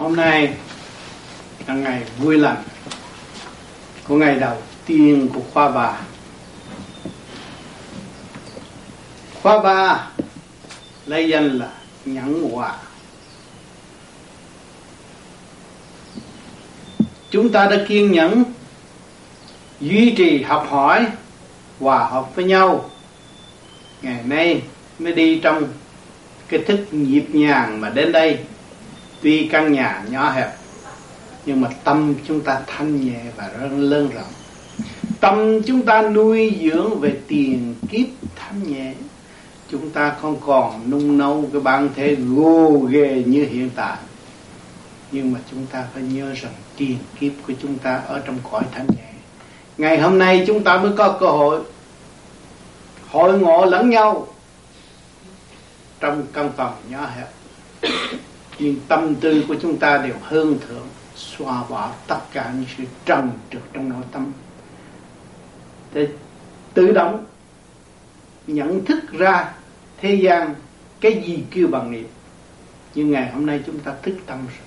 hôm nay là ngày vui lành của ngày đầu tiên của khoa bà. Khoa ba lấy danh là nhẫn hòa. Chúng ta đã kiên nhẫn, duy trì học hỏi hòa hợp với nhau. Ngày nay mới đi trong cái thức nhịp nhàng mà đến đây tuy căn nhà nhỏ hẹp, nhưng mà tâm chúng ta thanh nhẹ và lớn rộng. Tâm chúng ta nuôi dưỡng về tiền kiếp thanh nhẹ. Chúng ta không còn nung nấu cái bản thể gồ ghề như hiện tại. Nhưng mà chúng ta phải nhớ rằng tiền kiếp của chúng ta ở trong cõi thanh nhẹ. Ngày hôm nay chúng ta mới có cơ hội hội ngộ lẫn nhau trong căn phòng nhỏ hẹp nhưng tâm tư của chúng ta đều hơn thượng, xóa bỏ tất cả những sự trần trượt trong nội tâm. Để tự động nhận thức ra thế gian cái gì kêu bằng nghiệp. Nhưng ngày hôm nay chúng ta thức tâm rồi.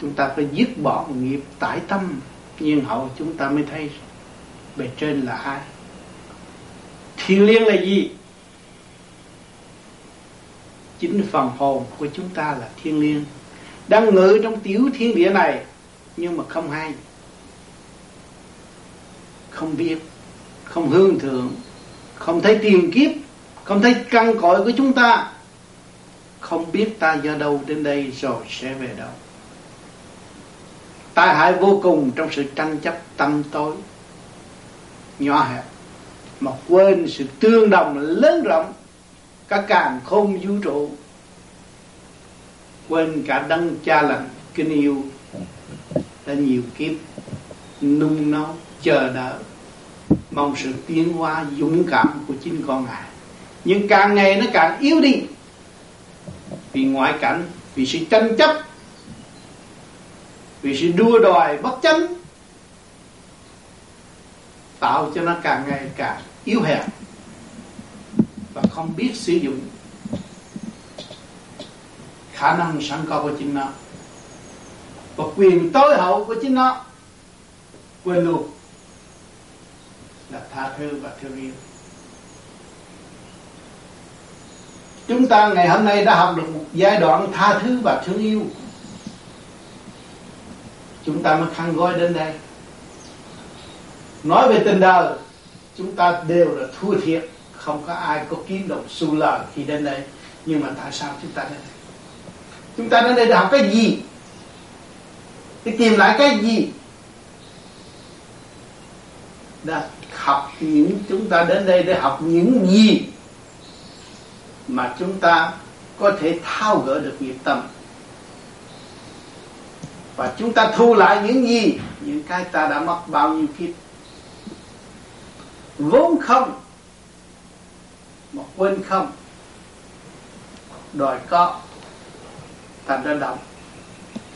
Chúng ta phải dứt bỏ nghiệp tải tâm nhiên hậu chúng ta mới thấy bề trên là ai. Thiên liêng là gì? Chính phần hồn của chúng ta là thiên liêng, đang ngự trong tiểu thiên địa này, nhưng mà không hay, không biết, không hương thượng, không thấy tiền kiếp, không thấy căn cội của chúng ta, không biết ta do đâu đến đây rồi sẽ về đâu. Tai hại vô cùng trong sự tranh chấp tâm tối, nhỏ hẹp, mà quên sự tương đồng lớn rộng cả càng không vũ trụ. Quên cả đấng cha lành kinh yêu. Đã nhiều kiếp nung nấu, chờ đợi. Mong sự tiến hóa dũng cảm của chính con ngài. Nhưng càng ngày nó càng yếu đi. Vì ngoại cảnh, vì sự tranh chấp, vì sự đua đòi bất chánh, tạo cho nó càng ngày càng yếu hẹp và không biết sử dụng khả năng sẵn có của chính nó. Và quyền tối hậu của chính nó, quên luôn, là tha thứ và thương yêu. Chúng ta ngày hôm nay đã học được một giai đoạn tha thứ và thương yêu. Chúng ta mới khăn gói đến đây. Nói về tình đời, chúng ta đều là thua thiệt không có ai có kiếm được xu lời khi đến đây. Nhưng mà tại sao chúng ta đến đây? Chúng ta đến đây để học cái gì? Để tìm lại cái gì? Đã học những chúng ta đến đây để học những gì mà chúng ta có thể thao gỡ được nghiệp tâm. Và chúng ta thu lại những gì? Những cái ta đã mất bao nhiêu kiếp? Vốn không mà quên không, đòi có, thành ra động.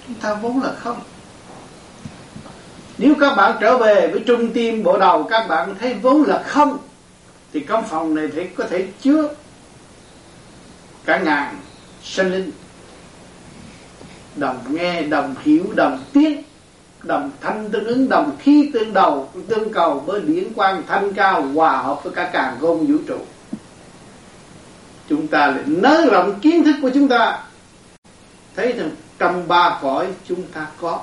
Chúng ta vốn là không. Nếu các bạn trở về với trung tim bộ đầu, các bạn thấy vốn là không, thì căn phòng này thì có thể chứa cả ngàn sinh linh. Đồng nghe, đồng hiểu, đồng tiếng, đồng thanh tương ứng, đồng khí tương đầu, tương cầu với điển quang thanh cao hòa hợp với cả càng gom vũ trụ chúng ta lại nới rộng kiến thức của chúng ta. Thấy rằng trong ba cõi chúng ta có.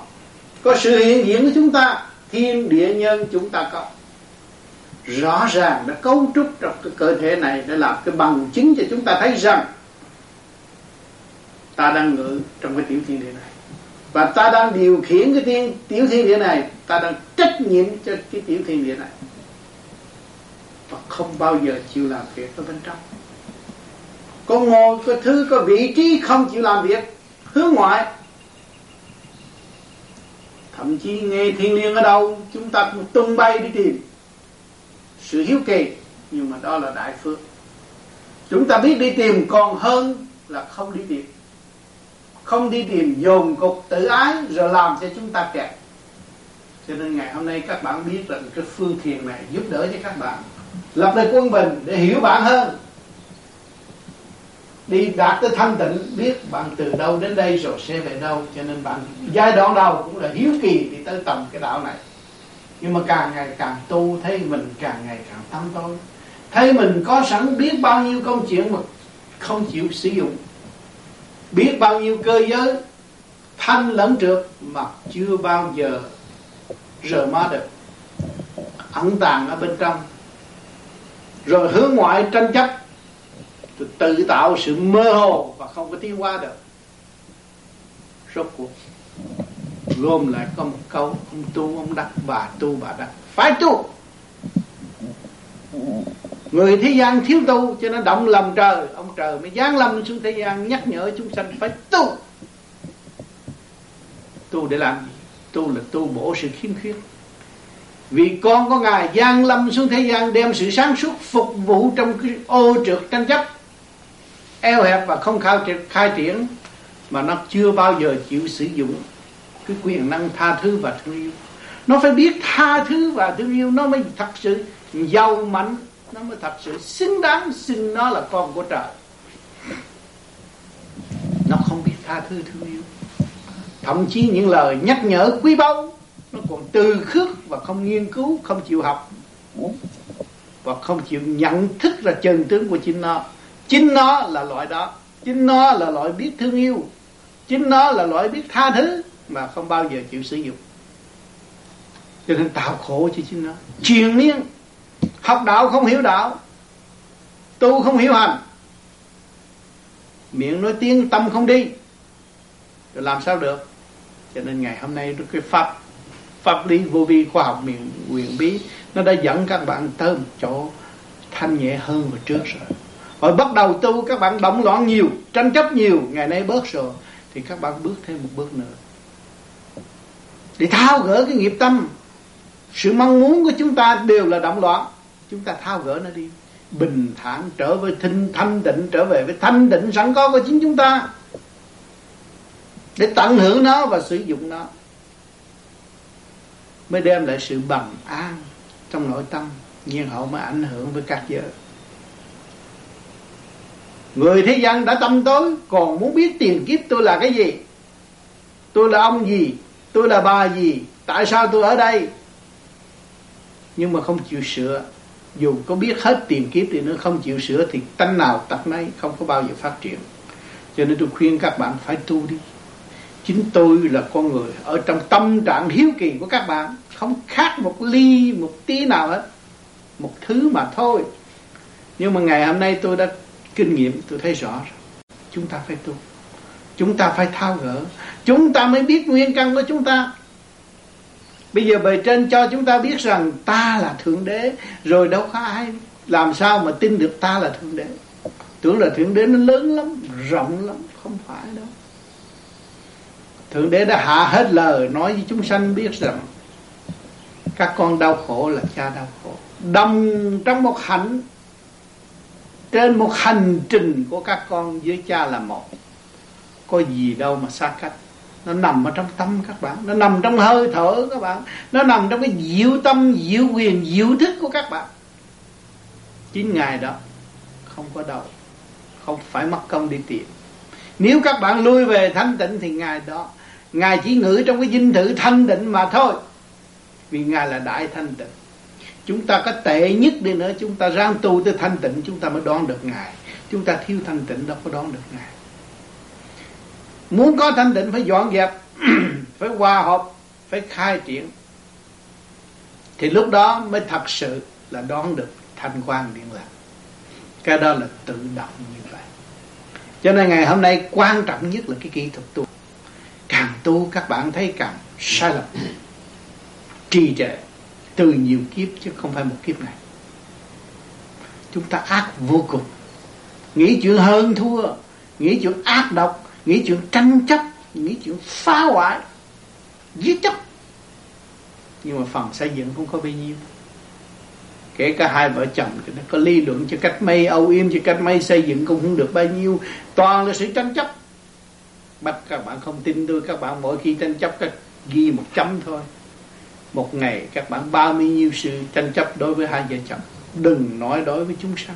Có sự hiện diện của chúng ta, thiên địa nhân chúng ta có. Rõ ràng đã cấu trúc trong cái cơ thể này để làm cái bằng chứng cho chúng ta thấy rằng ta đang ngự trong cái tiểu thiên địa này. Và ta đang điều khiển cái thiên, tiểu thiên địa này, ta đang trách nhiệm cho cái tiểu thiên địa này. Và không bao giờ chịu làm việc ở bên trong có ngồi có thứ, có vị trí, không chịu làm việc. Hướng ngoại. Thậm chí nghe thiên liêng ở đâu, chúng ta cũng tung bay đi tìm. Sự hiếu kỳ, nhưng mà đó là đại phước. Chúng ta biết đi tìm còn hơn là không đi tìm. Không đi tìm dồn cục tự ái, rồi làm cho chúng ta kẹt. Cho nên ngày hôm nay các bạn biết rằng cái phương thiền này giúp đỡ cho các bạn. Lập lại quân bình để hiểu bạn hơn đi đạt tới thanh tịnh, biết bạn từ đâu đến đây rồi sẽ về đâu, cho nên bạn giai đoạn đầu cũng là hiếu kỳ đi tới tầm cái đạo này. Nhưng mà càng ngày càng tu, thấy mình càng ngày càng tâm tối. Thấy mình có sẵn biết bao nhiêu công chuyện mà không chịu sử dụng. Biết bao nhiêu cơ giới, thanh lẫn trượt mà chưa bao giờ rời má được. Ẩn tàng ở bên trong. Rồi hướng ngoại tranh chấp tự tạo sự mơ hồ và không có tiến qua được. Rốt cuộc, gom lại có một câu, ông tu, ông đắc, bà tu, bà đắc. Phải tu. Người thế gian thiếu tu, cho nên động lầm trời, ông trời mới giáng lâm xuống thế gian, nhắc nhở chúng sanh phải tu. Tu để làm gì? Tu là tu bổ sự khiếm khuyết. Vì con có ngài giáng lâm xuống thế gian, đem sự sáng suốt phục vụ trong cái ô trượt tranh chấp eo hẹp và không khai, khai triển mà nó chưa bao giờ chịu sử dụng cái quyền năng tha thứ và thương yêu. Nó phải biết tha thứ và thương yêu nó mới thật sự giàu mạnh nó mới thật sự xứng đáng xưng nó là con của trời. Nó không biết tha thứ thương yêu. Thậm chí những lời nhắc nhở quý báu nó còn từ khước và không nghiên cứu không chịu học. Và không chịu nhận thức là chân tướng của chính nó chính nó là loại đó. Chính nó là loại biết thương yêu. Chính nó là loại biết tha thứ mà không bao giờ chịu sử dụng. Cho nên tạo khổ cho chính nó. Truyền miên. Học đạo không hiểu đạo. Tu không hiểu hành. Miệng nói tiếng, tâm không đi. Rồi làm sao được? Cho nên ngày hôm nay cái pháp. Pháp lý vô vi khoa học miệng quyền bí, nó đã dẫn các bạn tới một chỗ thanh nhẹ hơn hồi trước rồi. Hồi bắt đầu tu, các bạn động loạn nhiều, Tranh chấp nhiều, Ngày nay bớt rồi, Thì các bạn bước thêm một bước nữa. Để thao gỡ cái nghiệp tâm, Sự mong muốn của chúng ta đều là động loạn. Chúng ta thao gỡ nó đi. Bình thản trở về thinh thanh định Trở về với thanh định sẵn có của chính chúng ta. Để tận hưởng nó và sử dụng nó. Mới đem lại sự bằng an Trong nội tâm. Nhưng hậu mới ảnh hưởng với các giới. Người thế gian đã tâm tối, Còn muốn biết tiền kiếp tôi là cái gì? Tôi là ông gì? Tôi là bà gì? Tại sao tôi ở đây? Nhưng mà không chịu sửa. Dù có biết hết tiền kiếp thì nó không chịu sửa, Thì tánh nào tật nấy Không có bao giờ phát triển. Cho nên tôi khuyên các bạn phải tu đi. Chính tôi là con người Ở trong tâm trạng hiếu kỳ của các bạn. Không khác một ly, Một tí nào hết. Một thứ mà thôi. Nhưng mà ngày hôm nay tôi đã kinh nghiệm tôi thấy rõ rồi. Chúng ta phải tu. Chúng ta phải thao gỡ. Chúng ta mới biết nguyên căn của chúng ta. Bây giờ bề trên cho chúng ta biết rằng ta là thượng đế, rồi đâu có ai làm sao mà tin được ta là thượng đế. Tưởng là thượng đế nó lớn lắm, rộng lắm, không phải đâu. Thượng đế đã hạ hết lời nói với chúng sanh biết rằng các con đau khổ là cha đau khổ. Đồng trong một hạnh trên một hành trình của các con với cha là một. Có gì đâu mà xa cách. Nó nằm ở trong tâm các bạn. Nó nằm trong hơi thở các bạn. Nó nằm trong cái diệu tâm, diệu quyền, diệu thức của các bạn. Chính ngài đó không có đâu không phải mất công đi tìm. Nếu các bạn lui về thanh tịnh thì ngài đó, ngài chỉ ngự trong cái dinh thự thanh tịnh mà thôi. Vì ngài là đại thanh tịnh chúng ta có tệ nhất đi nữa, chúng ta ráng tu tới thanh tịnh, chúng ta mới đón được ngài. Chúng ta thiếu thanh tịnh đâu có đón được ngài. Muốn có thanh tịnh phải dọn dẹp, phải hòa hợp, phải khai triển. Thì lúc đó mới thật sự là đón được thanh quan điện lạc cái đó là tự động như vậy. Cho nên ngày hôm nay quan trọng nhất là cái kỹ thuật tu. Càng tu các bạn thấy càng sai lầm, trì trệ từ nhiều kiếp chứ không phải một kiếp này. Chúng ta ác vô cùng. Nghĩ chuyện hơn thua, nghĩ chuyện ác độc, nghĩ chuyện tranh chấp, nghĩ chuyện phá hoại, giết chóc. Nhưng mà phần xây dựng không có bao nhiêu. Kể cả hai vợ chồng thì nó có ly luận cho cách mây âu yếm, cho cách mây xây dựng cũng không được bao nhiêu. Toàn là sự tranh chấp. Bắt các bạn không tin tôi, các bạn mỗi khi tranh chấp, các ghi một chấm thôi một ngày các bạn bao nhiêu sự tranh chấp đối với hai vợ chồng. Đừng nói đối với chúng sanh.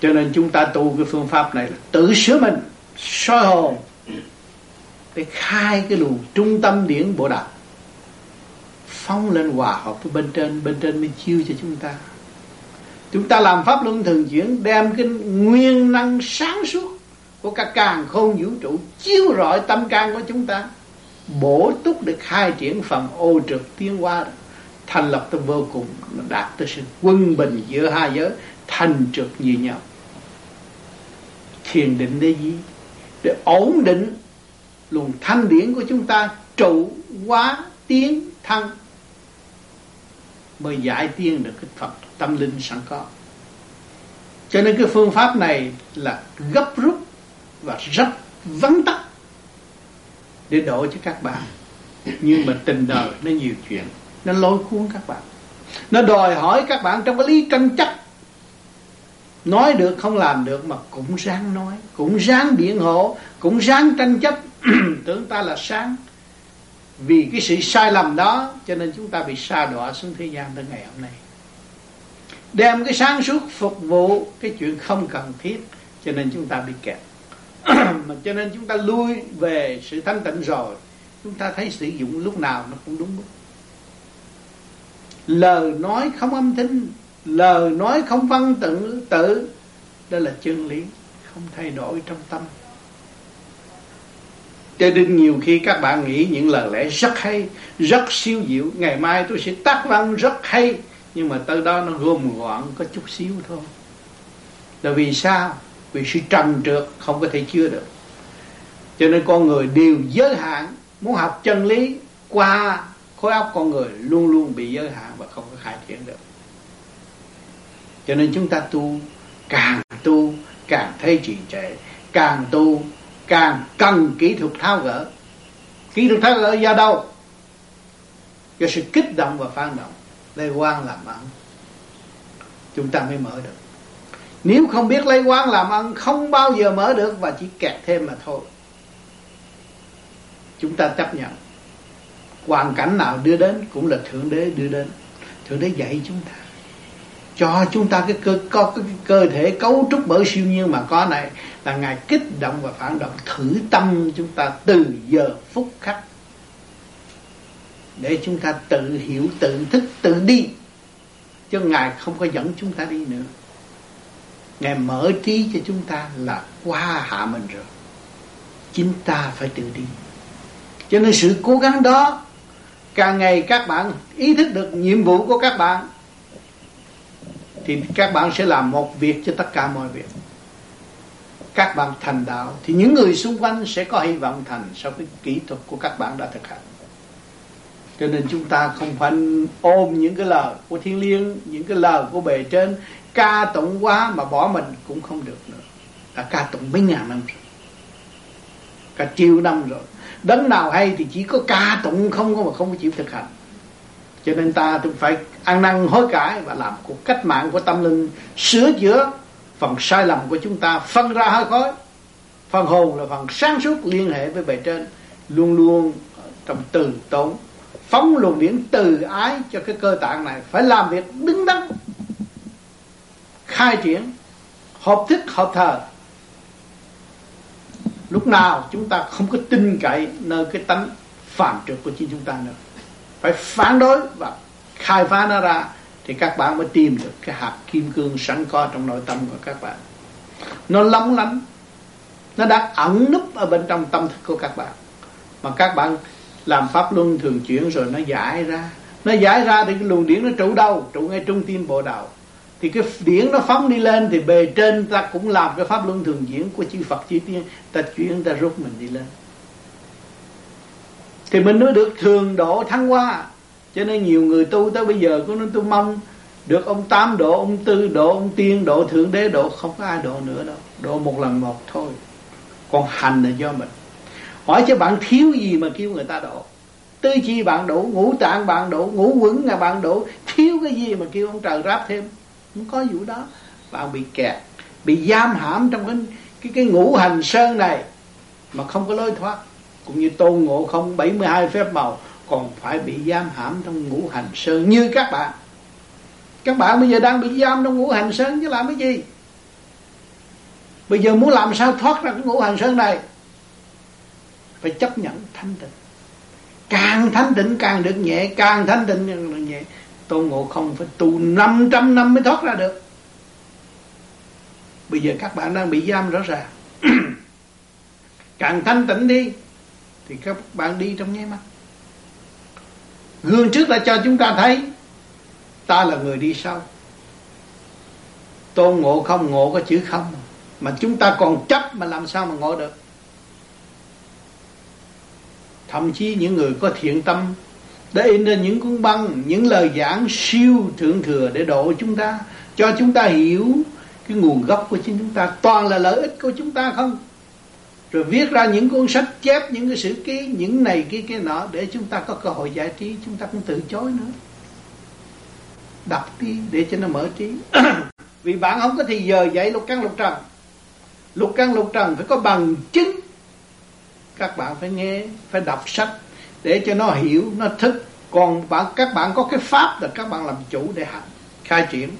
Cho nên chúng ta tu cái phương pháp này là tự sửa mình, soi hồn. Để khai cái luồng trung tâm điển bộ đạo phóng lên hòa hợp với bên trên bên trên mới chiêu cho chúng ta. Chúng ta làm pháp luân thường chuyển, đem cái nguyên năng sáng suốt của các càng khôn vũ trụ chiếu rọi tâm can của chúng ta bổ túc để khai triển phần ô trực tiến hóa, thành lập tới vô cùng đạt tới sự quân bình giữa hai giới, thành trực như nhau. Thiền định để gì để ổn định luồng thanh điển của chúng ta, trụ, hóa, tiến, thăng, mới giải tiên được cái Phật tâm linh sẵn có. Cho nên cái phương pháp này là gấp rút và rất vắn tắt để đổ cho các bạn. Nhưng mà tình đời nó nhiều chuyện, nó lôi cuốn các bạn. Nó đòi hỏi các bạn trong cái lý tranh chấp. Nói được không làm được mà cũng ráng nói, cũng ráng biện hộ, cũng ráng tranh chấp. Tưởng ta là sáng. Vì cái sự sai lầm đó, cho nên chúng ta bị sa đọa xuống thế gian tới ngày hôm nay. Đem cái sáng suốt phục vụ cái chuyện không cần thiết, cho nên chúng ta bị kẹt. mà cho nên chúng ta lui về sự thanh tịnh rồi. Chúng ta thấy sử dụng lúc nào nó cũng đúng mức lời nói không âm thanh, lời nói không văn tự tự, đó là chân lý, không thay đổi trong tâm. Cho nên nhiều khi các bạn nghĩ những lời lẽ rất hay, rất siêu diệu. Ngày mai tôi sẽ tác văn rất hay, nhưng mà tới đó nó gồm gọn có chút xíu thôi. Là vì sao? Vì sự trần trượt không có thể chứa được. Cho nên con người đều giới hạn, muốn học chân lý qua khối óc con người luôn luôn bị giới hạn và không có khai triển được. Cho nên chúng ta tu, càng tu, càng thấy trì trệ. Càng tu, càng cần kỹ thuật tháo gỡ. Kỹ thuật tháo gỡ do đâu? Do sự kích động và phản động. Lây quan làm ăn chúng ta mới mở được nếu không biết lấy quan làm ăn, không bao giờ mở được và chỉ kẹt thêm mà thôi. Chúng ta chấp nhận. Hoàn cảnh nào đưa đến cũng là thượng đế đưa đến. Thượng đế dạy chúng ta. Cho chúng ta cái cơ, có cái cơ thể cấu trúc bởi siêu nhiên mà có này là ngài kích động và phản động. Thử tâm chúng ta từ giờ phút khắc. Để chúng ta tự hiểu, tự thức, tự đi. Chứ ngài không có dẫn chúng ta đi nữa ngài mở trí cho chúng ta là qua hạ mình rồi. Chính ta phải tự đi. Cho nên sự cố gắng đó, càng ngày các bạn ý thức được nhiệm vụ của các bạn, thì các bạn sẽ làm một việc cho tất cả mọi việc. Các bạn thành đạo, thì những người xung quanh sẽ có hy vọng thành sau cái kỹ thuật của các bạn đã thực hành cho nên chúng ta không phải ôm những cái lời của thiên liêng, những cái lời của bề trên. Ca tụng quá mà bỏ mình cũng không được nữa. Đã ca tụng mấy ngàn năm rồi. Cả triệu năm rồi. Đấng nào hay thì chỉ có ca tụng không có mà không có chịu thực hành. Cho nên ta cũng phải ăn năn hối cải và làm cuộc cách mạng của tâm linh. Sửa chữa phần sai lầm của chúng ta, phân ra hơi khói. Phần hồn là phần sáng suốt liên hệ với bề trên. Luôn luôn trong từ tốn phóng luồng điển từ ái cho cái cơ tạng này phải làm việc đứng đắn, khai triển, hợp thức, hợp thờ. Lúc nào chúng ta không có tin cậy nơi cái tánh phản trực của chính chúng ta nữa. Phải phản đối và khai phá nó ra thì các bạn mới tìm được cái hạt kim cương sẵn có trong nội tâm của các bạn. Nó lóng lánh, nó đang ẩn núp ở bên trong tâm thức của các bạn. Mà các bạn làm pháp luân thường chuyển rồi nó giải ra. Nó giải ra thì cái luồng điển nó trụ đâu? Trụ ngay trung tim bộ đầu thì cái điển nó phóng đi lên thì bề trên ta cũng làm cái pháp luân thường chuyển của chư Phật chư tiên. Ta chuyển, ta rút mình đi lên. Thì mình mới được thường độ thăng hoa. Cho nên nhiều người tu tới bây giờ cũng nói tu mong được ông tám độ, ông tư độ, ông tiên độ, thượng đế độ. Không có ai độ nữa đâu. Độ một lần một thôi. Còn hành là do mình hỏi cho bạn thiếu gì mà kêu người ta độ tư chi bạn đủ ngũ tạng bạn đủ ngũ quẩn là bạn đủ thiếu cái gì mà kêu ông trời ráp thêm? Không có vụ đó. Bạn bị kẹt, bị giam hãm trong cái cái cái ngũ hành sơn này mà không có lối thoát. Cũng như tôn ngộ không 72 phép màu, còn phải bị giam hãm trong ngũ hành sơn như các bạn. Các bạn bây giờ đang bị giam trong ngũ hành sơn chứ làm cái gì? Bây giờ muốn làm sao thoát ra cái ngũ hành sơn này? Phải chấp nhận thanh tịnh. Càng thanh tịnh càng được nhẹ, càng thanh tịnh càng được nhẹ. Tôn ngộ không phải tu 500 năm mới thoát ra được. Bây giờ các bạn đang bị giam rõ ràng. Càng thanh tịnh đi, thì các bạn đi trong nháy mắt. Gương trước là cho chúng ta thấy, ta là người đi sau. Tôn ngộ không ngộ có chữ không, mà chúng ta còn chấp mà làm sao mà ngộ được? Thậm chí những người có thiện tâm đã in ra những cuốn băng, những lời giảng siêu thượng thừa để độ chúng ta, cho chúng ta hiểu cái nguồn gốc của chính chúng ta, toàn là lợi ích của chúng ta không? Rồi viết ra những cuốn sách, chép những cái sự ký, những này kia kia nọ, để chúng ta có cơ hội giải trí, chúng ta cũng từ chối nữa. Đọc đi, để cho nó mở trí. Vì bạn không có thì giờ dạy lục căn lục trần. Lục căn lục trần phải có bằng chứng các bạn phải nghe, phải đọc sách để cho nó hiểu, nó thức. Còn bạn, các bạn có cái pháp là các bạn làm chủ để hành, khai triển.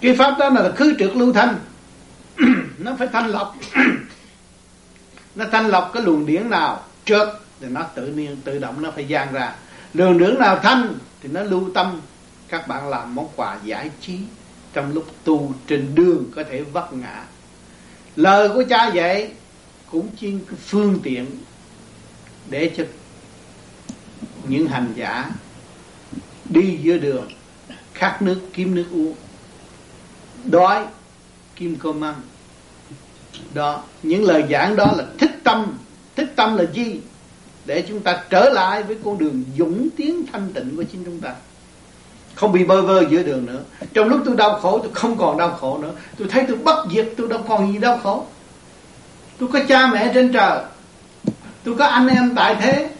Cái pháp đó là khứ trượt lưu thanh. Nó phải thanh lọc. Nó thanh lọc cái luồng điển nào trượt thì nó tự nhiên, tự động nó phải gian ra. Luồng điển nào thanh thì nó lưu tâm. Các bạn làm món quà giải trí trong lúc tu trên đường có thể vấp ngã. Lời của cha dạy cũng chỉ phương tiện để cho những hành giả đi giữa đường, khát nước, kiếm nước uống. Đói kim cơm ăn. Đó, những lời giảng đó là thích tâm thích tâm là gì? Để chúng ta trở lại với con đường dũng tiến thanh tịnh của chính chúng ta. Không bị bơ vơ giữa đường nữa. Trong lúc tôi đau khổ, tôi không còn đau khổ nữa. Tôi thấy tôi bất diệt, tôi đâu còn gì đau khổ tôi có cha mẹ trên trời. Tôi có anh em tại thế.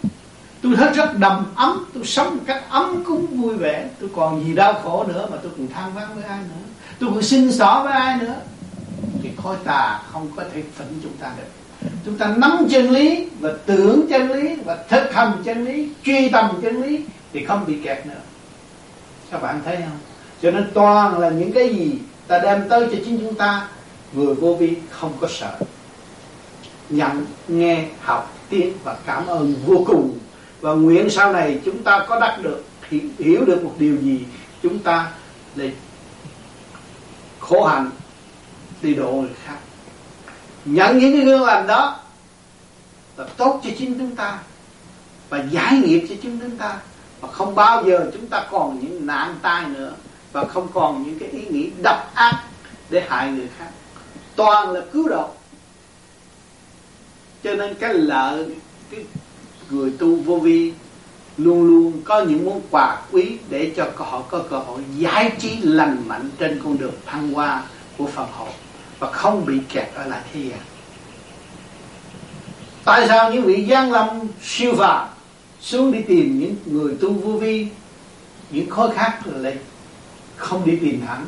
Tôi thấy rất đầm ấm. Tôi sống một cách ấm cúng, vui vẻ. Tôi còn gì đau khổ nữa mà tôi còn than vãn với ai nữa. Tôi còn xin xỏ với ai nữa. Thì khói tà không có thể phỉnh chúng ta được. Chúng ta nắm chân lý và tưởng chân lý và thực hành chân lý, truy tầm chân lý thì không bị kẹt nữa. Các bạn thấy không? Cho nên toàn là những cái gì ta đem tới cho chính chúng ta vừa vô vi không có sợ nhận nghe, học tiếng và cảm ơn vô cùng. Và nguyện sau này chúng ta có đắc được hiểu được một điều gì, chúng ta để khổ hạnh đi độ người khác. Nhận những cái gương lành đó là tốt cho chính chúng ta và giải nghiệp cho chính chúng ta. Và không bao giờ chúng ta còn những nạn tai nữa và không còn những cái ý nghĩ độc ác để hại người khác. Toàn là cứu độ cho nên cái lợi cái người tu vô vi luôn luôn có những món quà quý để cho họ có cơ hội giải trí lành mạnh trên con đường thăng hoa của Phật hội và không bị kẹt ở lại thế gian. Tại sao những vị gian lâm siêu phàm xuống đi tìm những người tu vô vi, những khối khác lại không đi tìm hẳn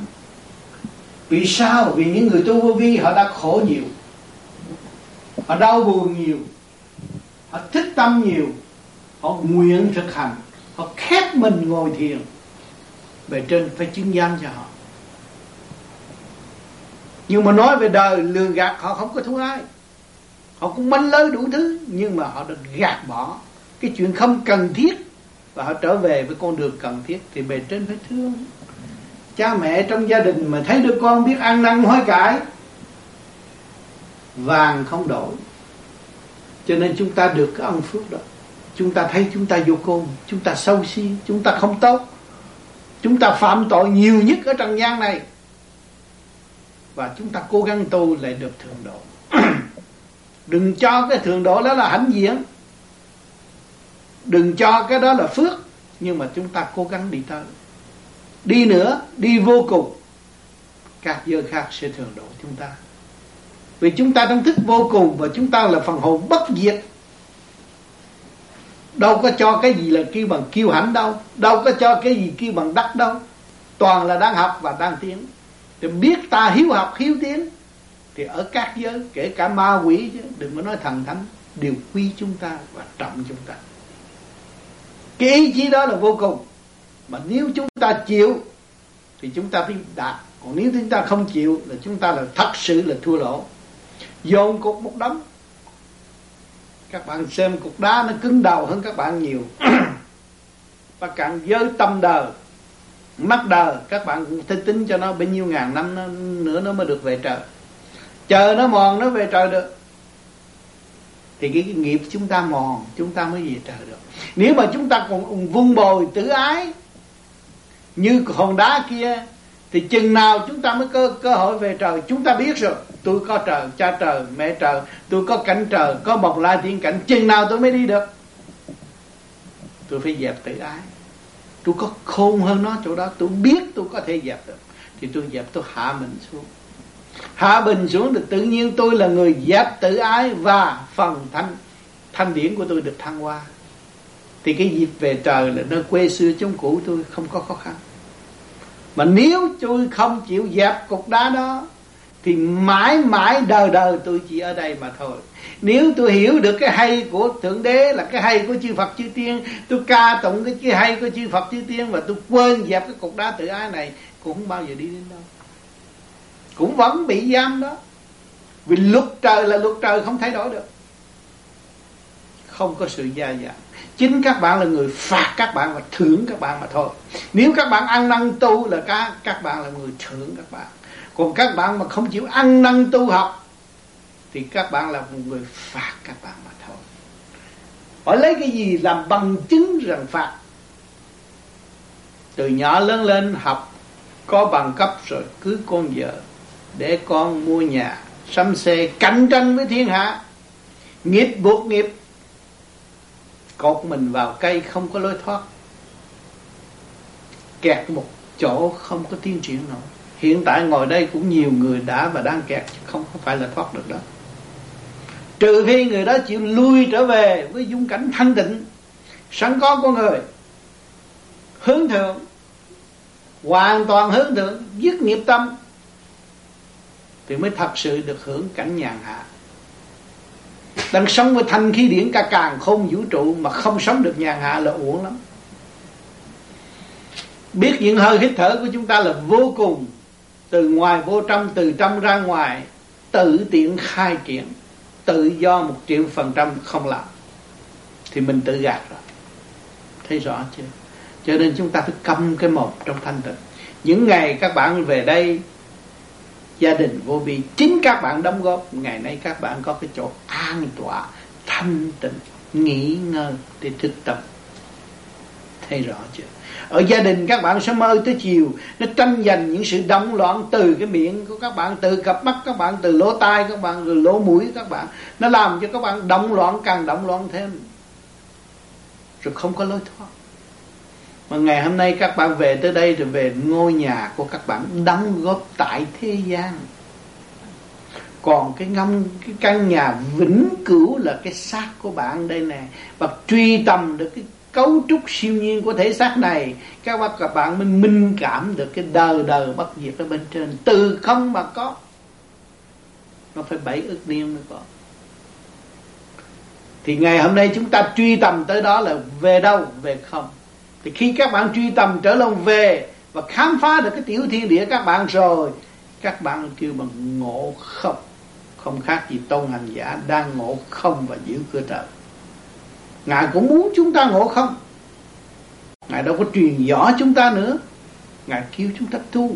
Vì sao? Vì những người tu vô vi họ đã khổ nhiều, họ đau buồn nhiều, họ thích tâm nhiều, họ nguyện thực hành, họ khép mình ngồi thiền, bề trên phải chứng giam cho họ. Nhưng mà nói về đời lừa gạt họ không có thua ai họ cũng manh lới đủ thứ nhưng mà họ được gạt bỏ. Cái chuyện không cần thiết và họ trở về với con đường cần thiết thì bề trên phải thương. Cha mẹ trong gia đình mà thấy đứa con biết ăn năn hối cải vàng không đổi. Cho nên chúng ta được cái ân phước đó. Chúng ta thấy chúng ta vô côn chúng ta sâu si, chúng ta không tốt. Chúng ta phạm tội nhiều nhất ở trần gian này. Và chúng ta cố gắng tu lại được thượng độ. Đừng cho cái thượng độ đó là hãnh diện. Đừng cho cái đó là phước. Nhưng mà chúng ta cố gắng đi tới. Đi nữa, đi vô cùng. Các giới khác sẽ thường độ chúng ta vì chúng ta đang thức vô cùng và chúng ta là phần hồn bất diệt. Đâu có cho cái gì là kêu bằng kiêu hãnh đâu đâu có cho cái gì kêu bằng đắc đâu. Toàn là đang học và đang tiến. Thì biết ta hiếu học, hiếu tiến, thì ở các giới, kể cả ma quỷ chứ, đừng có nói thần thánh, đều quy chúng ta và trọng chúng ta. Cái ý chí đó là vô cùng. Mà nếu chúng ta chịu, thì chúng ta phải đạt. Còn nếu chúng ta không chịu, là chúng ta là thật sự là thua lỗ dồn cục một đống. Các bạn xem cục đá nó cứng đầu hơn các bạn nhiều. Và càng giới tâm đời mắt đời các bạn cũng tính cho nó bao nhiêu ngàn năm nó, nữa nó mới được về trời. Chờ nó mòn nó về trời được. Thì cái, cái nghiệp chúng ta mòn chúng ta mới về trời được. Nếu mà chúng ta còn vun bồi tử ái như hòn đá kia thì chừng nào chúng ta mới có cơ hội về trời, chúng ta biết rồi. Tôi có trời, cha trời, mẹ trời, tôi có cảnh trời, có một la thiên cảnh, chừng nào tôi mới đi được. Tôi phải dẹp tự ái. Tôi có khôn hơn nó chỗ đó, tôi biết tôi có thể dẹp được. Thì tôi dẹp, tôi hạ mình xuống. Hạ bình xuống thì tự nhiên tôi là người dẹp tự ái và phần thanh thanh điển của tôi được thăng hoa. Thì cái dịp về trời là nơi quê xưa chống cũ tôi không có khó khăn mà nếu tôi không chịu dẹp cục đá đó, thì mãi mãi đời đời tôi chỉ ở đây mà thôi. Nếu tôi hiểu được cái hay của thượng đế là cái hay của chư phật, chư tiên, tôi ca tụng cái cái hay của chư phật, chư tiên và tôi quên dẹp cái cục đá tự ái này, cũng không bao giờ đi đến đâu. Cũng vẫn bị giam đó. Vì luật trời là luật trời không thay đổi được. Không có sự gia giảm chính các bạn là người phạt các bạn và thưởng các bạn mà thôi. Nếu các bạn ăn năn tu là các các bạn là người thưởng các bạn. Còn các bạn mà không chịu ăn năn tu học, thì các bạn là một người phạt các bạn mà thôi. Họ lấy cái gì làm bằng chứng rằng phạt? Từ nhỏ lớn lên học, có bằng cấp rồi cưới con vợ để con mua nhà, sắm xe, cạnh tranh với thiên hạ. Nghiệp buộc nghiệp cột mình vào cây không có lối thoát. Kẹt một chỗ không có tiến triển nổi hiện tại ngồi đây cũng nhiều người đã và đang kẹt không không phải là thoát được đó. Trừ khi người đó chịu lui trở về với dung cảnh thanh tịnh, sẵn có của người. Hướng thượng, hoàn toàn hướng thượng, dứt nghiệp tâm, thì mới thật sự được hưởng cảnh nhàn hạ đang sống với thanh khí điển cả càng không vũ trụ mà không sống được nhàn hạ là uổng lắm. Biết những hơi hít thở của chúng ta là vô cùng, từ ngoài vô trong, từ trong ra ngoài, tự tiện khai triển, tự do một triệu phần trăm không làm. Thì mình tự gạt rồi. Thấy rõ chưa? Cho nên chúng ta phải câm cái một trong thanh tịnh. Những ngày các bạn về đây gia đình vô vi. Chính các bạn đóng góp, ngày nay các bạn có cái chỗ an tọa, thanh tịnh, nghỉ ngơi để thực tập. Thấy rõ chưa? Ở gia đình các bạn sẽ mơ tới chiều, nó tranh giành những sự động loạn từ cái miệng của các bạn, từ cặp mắt các bạn, từ lỗ tai các bạn từ lỗ mũi các bạn. Nó làm cho các bạn động loạn, càng động loạn thêm. Rồi không có lối thoát mà ngày hôm nay các bạn về tới đây rồi về ngôi nhà của các bạn đóng góp tại thế gian. Còn cái ngâm, cái căn nhà vĩnh cửu là cái xác của bạn đây nè. Và truy tầm được cái cấu trúc siêu nhiên của thể xác này, các bạn các bạn mới minh cảm được cái đời đời bất diệt ở bên trên. Từ không mà có. Nó phải bảy ức niên mới có. Thì ngày hôm nay chúng ta truy tầm tới đó là về đâu? Về không thì khi các bạn truy tầm trở lòng về và khám phá được cái tiểu thiên địa các bạn rồi, các bạn kêu bằng ngộ không. Không khác gì tôn hành giả đang ngộ không và giữ cửa trời. Ngài cũng muốn chúng ta ngộ không? Ngài đâu có truyền rõ chúng ta nữa. Ngài kêu chúng ta tu.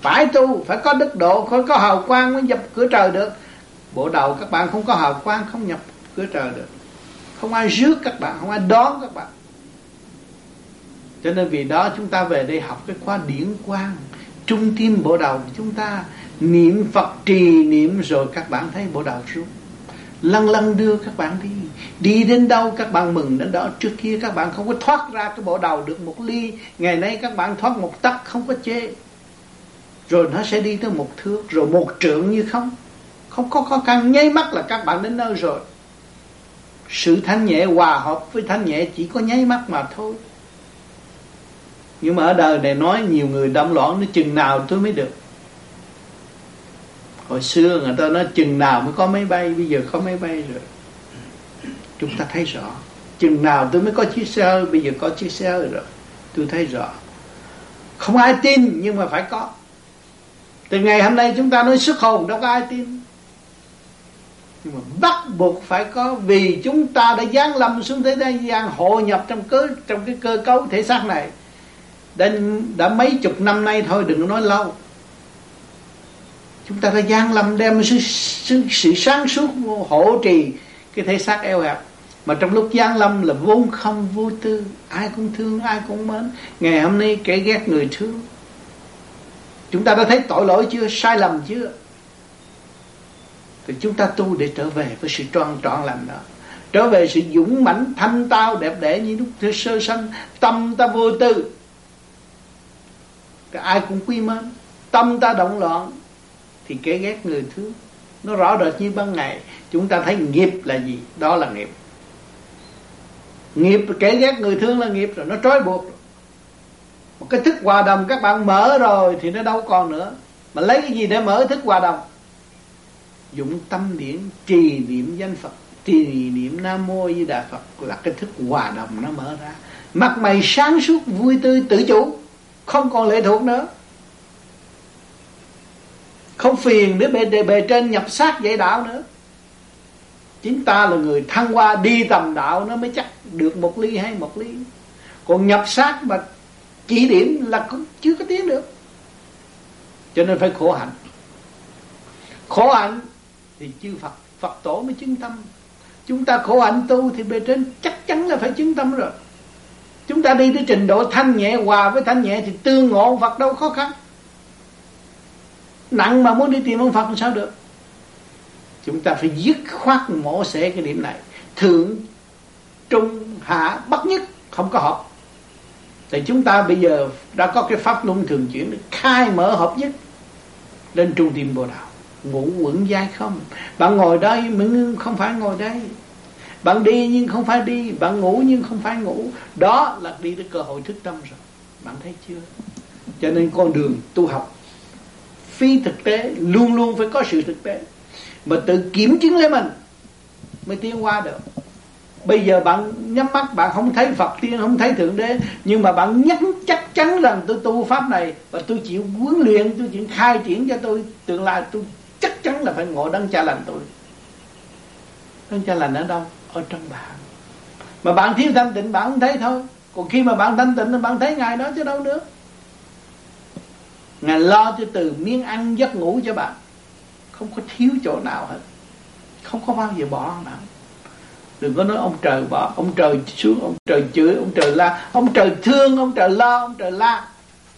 Phải tu, phải có đức độ, phải có hào quang mới nhập cửa trời được. Bộ đầu các bạn không có hào quang, không nhập cửa trời được. Không ai rước các bạn, không ai đón các bạn cho nên vì đó chúng ta về đây học cái khóa điển quang, trung tim bộ đầu của chúng ta. Niệm phật trì niệm rồi các bạn thấy bộ đầu xuống. Lăn lăn đưa các bạn đi. Đi đến đâu các bạn mừng đến đó. Trước kia các bạn không có thoát ra cái bộ đầu được một ly. Ngày nay các bạn thoát một tấc không có chê. Rồi nó sẽ đi tới một thước, rồi một trượng như không. Không có khó khăn, nháy mắt là các bạn đến nơi rồi. Sự thanh nhẹ hòa hợp với thanh nhẹ chỉ có nháy mắt mà thôi nhưng mà ở đời này nói nhiều người đâm loạn nó chừng nào tôi mới được. Hồi xưa người ta nói chừng nào mới có máy bay, bây giờ có máy bay rồi. Chúng ta thấy rõ. Chừng nào tôi mới có chiếc xe hơi, bây giờ có chiếc xe hơi rồi. Tôi thấy rõ. Không ai tin, nhưng mà phải có. Từ ngày hôm nay chúng ta nói xuất hồn, đâu có ai tin. Nhưng mà bắt buộc phải có, vì chúng ta đã giáng lâm xuống thế gian hội nhập trong cơ, trong cái cơ cấu thể xác này đã, đã mấy chục năm nay thôi đừng nói lâu. Chúng ta đã gian lâm đem sự, sự, sự sáng suốt hộ trì cái thể xác eo hẹp. Mà trong lúc gian lâm là vốn không vô tư ai cũng thương ai cũng mến. Ngày hôm nay kẻ ghét người thương. Chúng ta đã thấy tội lỗi chưa sai lầm chưa? Thì chúng ta tu để trở về với sự tròn trọn lành đó. Trở về sự dũng mãnh thanh tao đẹp đẽ như lúc sơ sanh tâm ta vô tư cái ai cũng quy mến. Tâm ta động loạn, thì kẻ ghét người thương nó rõ rệt như ban ngày, chúng ta thấy nghiệp là gì? Đó là nghiệp. Nghiệp, kẻ ghét người thương là nghiệp rồi, nó trói buộc. Một cái thức hòa đồng các bạn mở rồi thì nó đâu còn nữa. Mà lấy cái gì để mở thức hòa đồng? Dụng tâm điển, trì niệm danh phật. Trì niệm nam mô di đà phật là cái thức hòa đồng nó mở ra. Mặt mày sáng suốt, vui tươi, tự chủ không còn lệ thuộc nữa. Không phiền để bề, bề, bề trên nhập sát dạy đạo nữa. Chính ta là người thăng qua đi tầm đạo nó mới chắc được một ly hay một ly. Còn nhập sát mà chỉ điểm là cũng chưa có tiến được. Cho nên phải khổ hạnh. Khổ hạnh thì chư Phật Phật tổ mới chứng tâm. Chúng ta khổ hạnh tu thì bề trên chắc chắn là phải chứng tâm rồi chúng ta đi tới trình độ thanh nhẹ, hòa với thanh nhẹ thì tương ngộ Phật đâu khó khăn. Nặng mà muốn đi tìm ông Phật làm sao được? Chúng ta phải dứt khoát mổ xẻ cái điểm này. Thượng, trung, hạ, bất nhất, không có hợp. Thì chúng ta bây giờ đã có cái pháp luân thường chuyển, khai mở hợp nhất, lên trung tim bồ đạo ngủ quẩn dai không. Bạn ngồi đây mình không phải ngồi đây bạn đi nhưng không phải đi, bạn ngủ nhưng không phải ngủ. Đó là đi tới cơ hội thức tâm rồi. Bạn thấy chưa? Cho nên con đường tu học, phi thực tế, luôn luôn phải có sự thực tế. Mà tự kiểm chứng lấy mình mới tiến qua được. Bây giờ bạn nhắm mắt, bạn không thấy phật tiên, không thấy thượng đế, nhưng mà bạn nhắc chắc chắn rằng tôi tu pháp này và tôi chịu huấn luyện, tôi chịu khai triển cho tôi tương lai, tôi chắc chắn là phải ngộ đấng cha lành tôi. Đấng cha lành ở đâu? Ở trong bạn. Mà bạn thiếu thanh tịnh, bạn không thấy thôi. Còn khi mà bạn thanh tịnh thì bạn thấy ngài đó chứ đâu nữa. Ngài lo cho từ miếng ăn giấc ngủ cho bạn. Không có thiếu chỗ nào hết. Không có bao giờ bỏ nào đừng có nói ông trời bỏ, ông trời xuống, ông trời chửi, ông trời la. Ông trời thương, ông trời lo, ông trời la.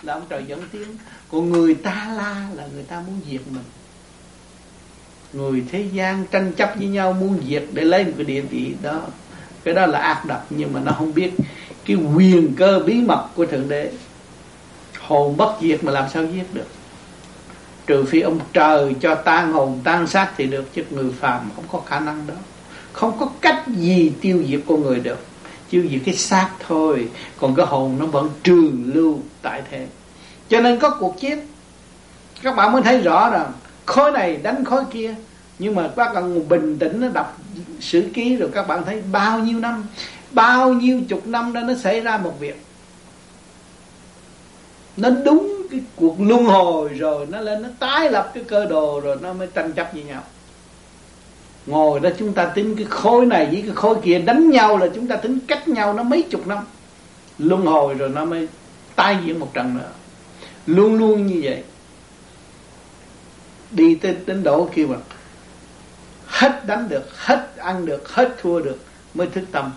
Là ông trời dẫn tiếng. Còn người ta la là người ta muốn diệt mình người thế gian tranh chấp với nhau muốn diệt để lấy một cái địa vị đó. Cái đó là ác độc, nhưng mà nó không biết cái quyền cơ bí mật của thượng đế. Hồn bất diệt mà làm sao giết được? Trừ phi ông trời cho tan hồn, tan xác thì được, chứ người phàm không có khả năng đó. Không có cách gì tiêu diệt con người được. Tiêu diệt cái xác thôi, còn cái hồn nó vẫn trường lưu tại thế. Cho nên có cuộc chiến. Các bạn mới thấy rõ rằng khối này đánh khối kia. Nhưng mà các bạn bình tĩnh, nó đọc sử ký rồi các bạn thấy bao nhiêu năm, bao nhiêu chục năm đó nó xảy ra một việc. Nó đúng cái cuộc luân hồi rồi, nó lên, nó tái lập cái cơ đồ rồi nó mới tranh chấp với nhau. Ngồi đó chúng ta tính cái khối này với cái khối kia, đánh nhau là chúng ta tính cách nhau nó mấy chục năm. Luân hồi rồi nó mới tái diễn một trận nữa. Luôn luôn như vậy đi tới đến độ kia mà hết đánh được, hết ăn được, hết thua được mới thức tâm.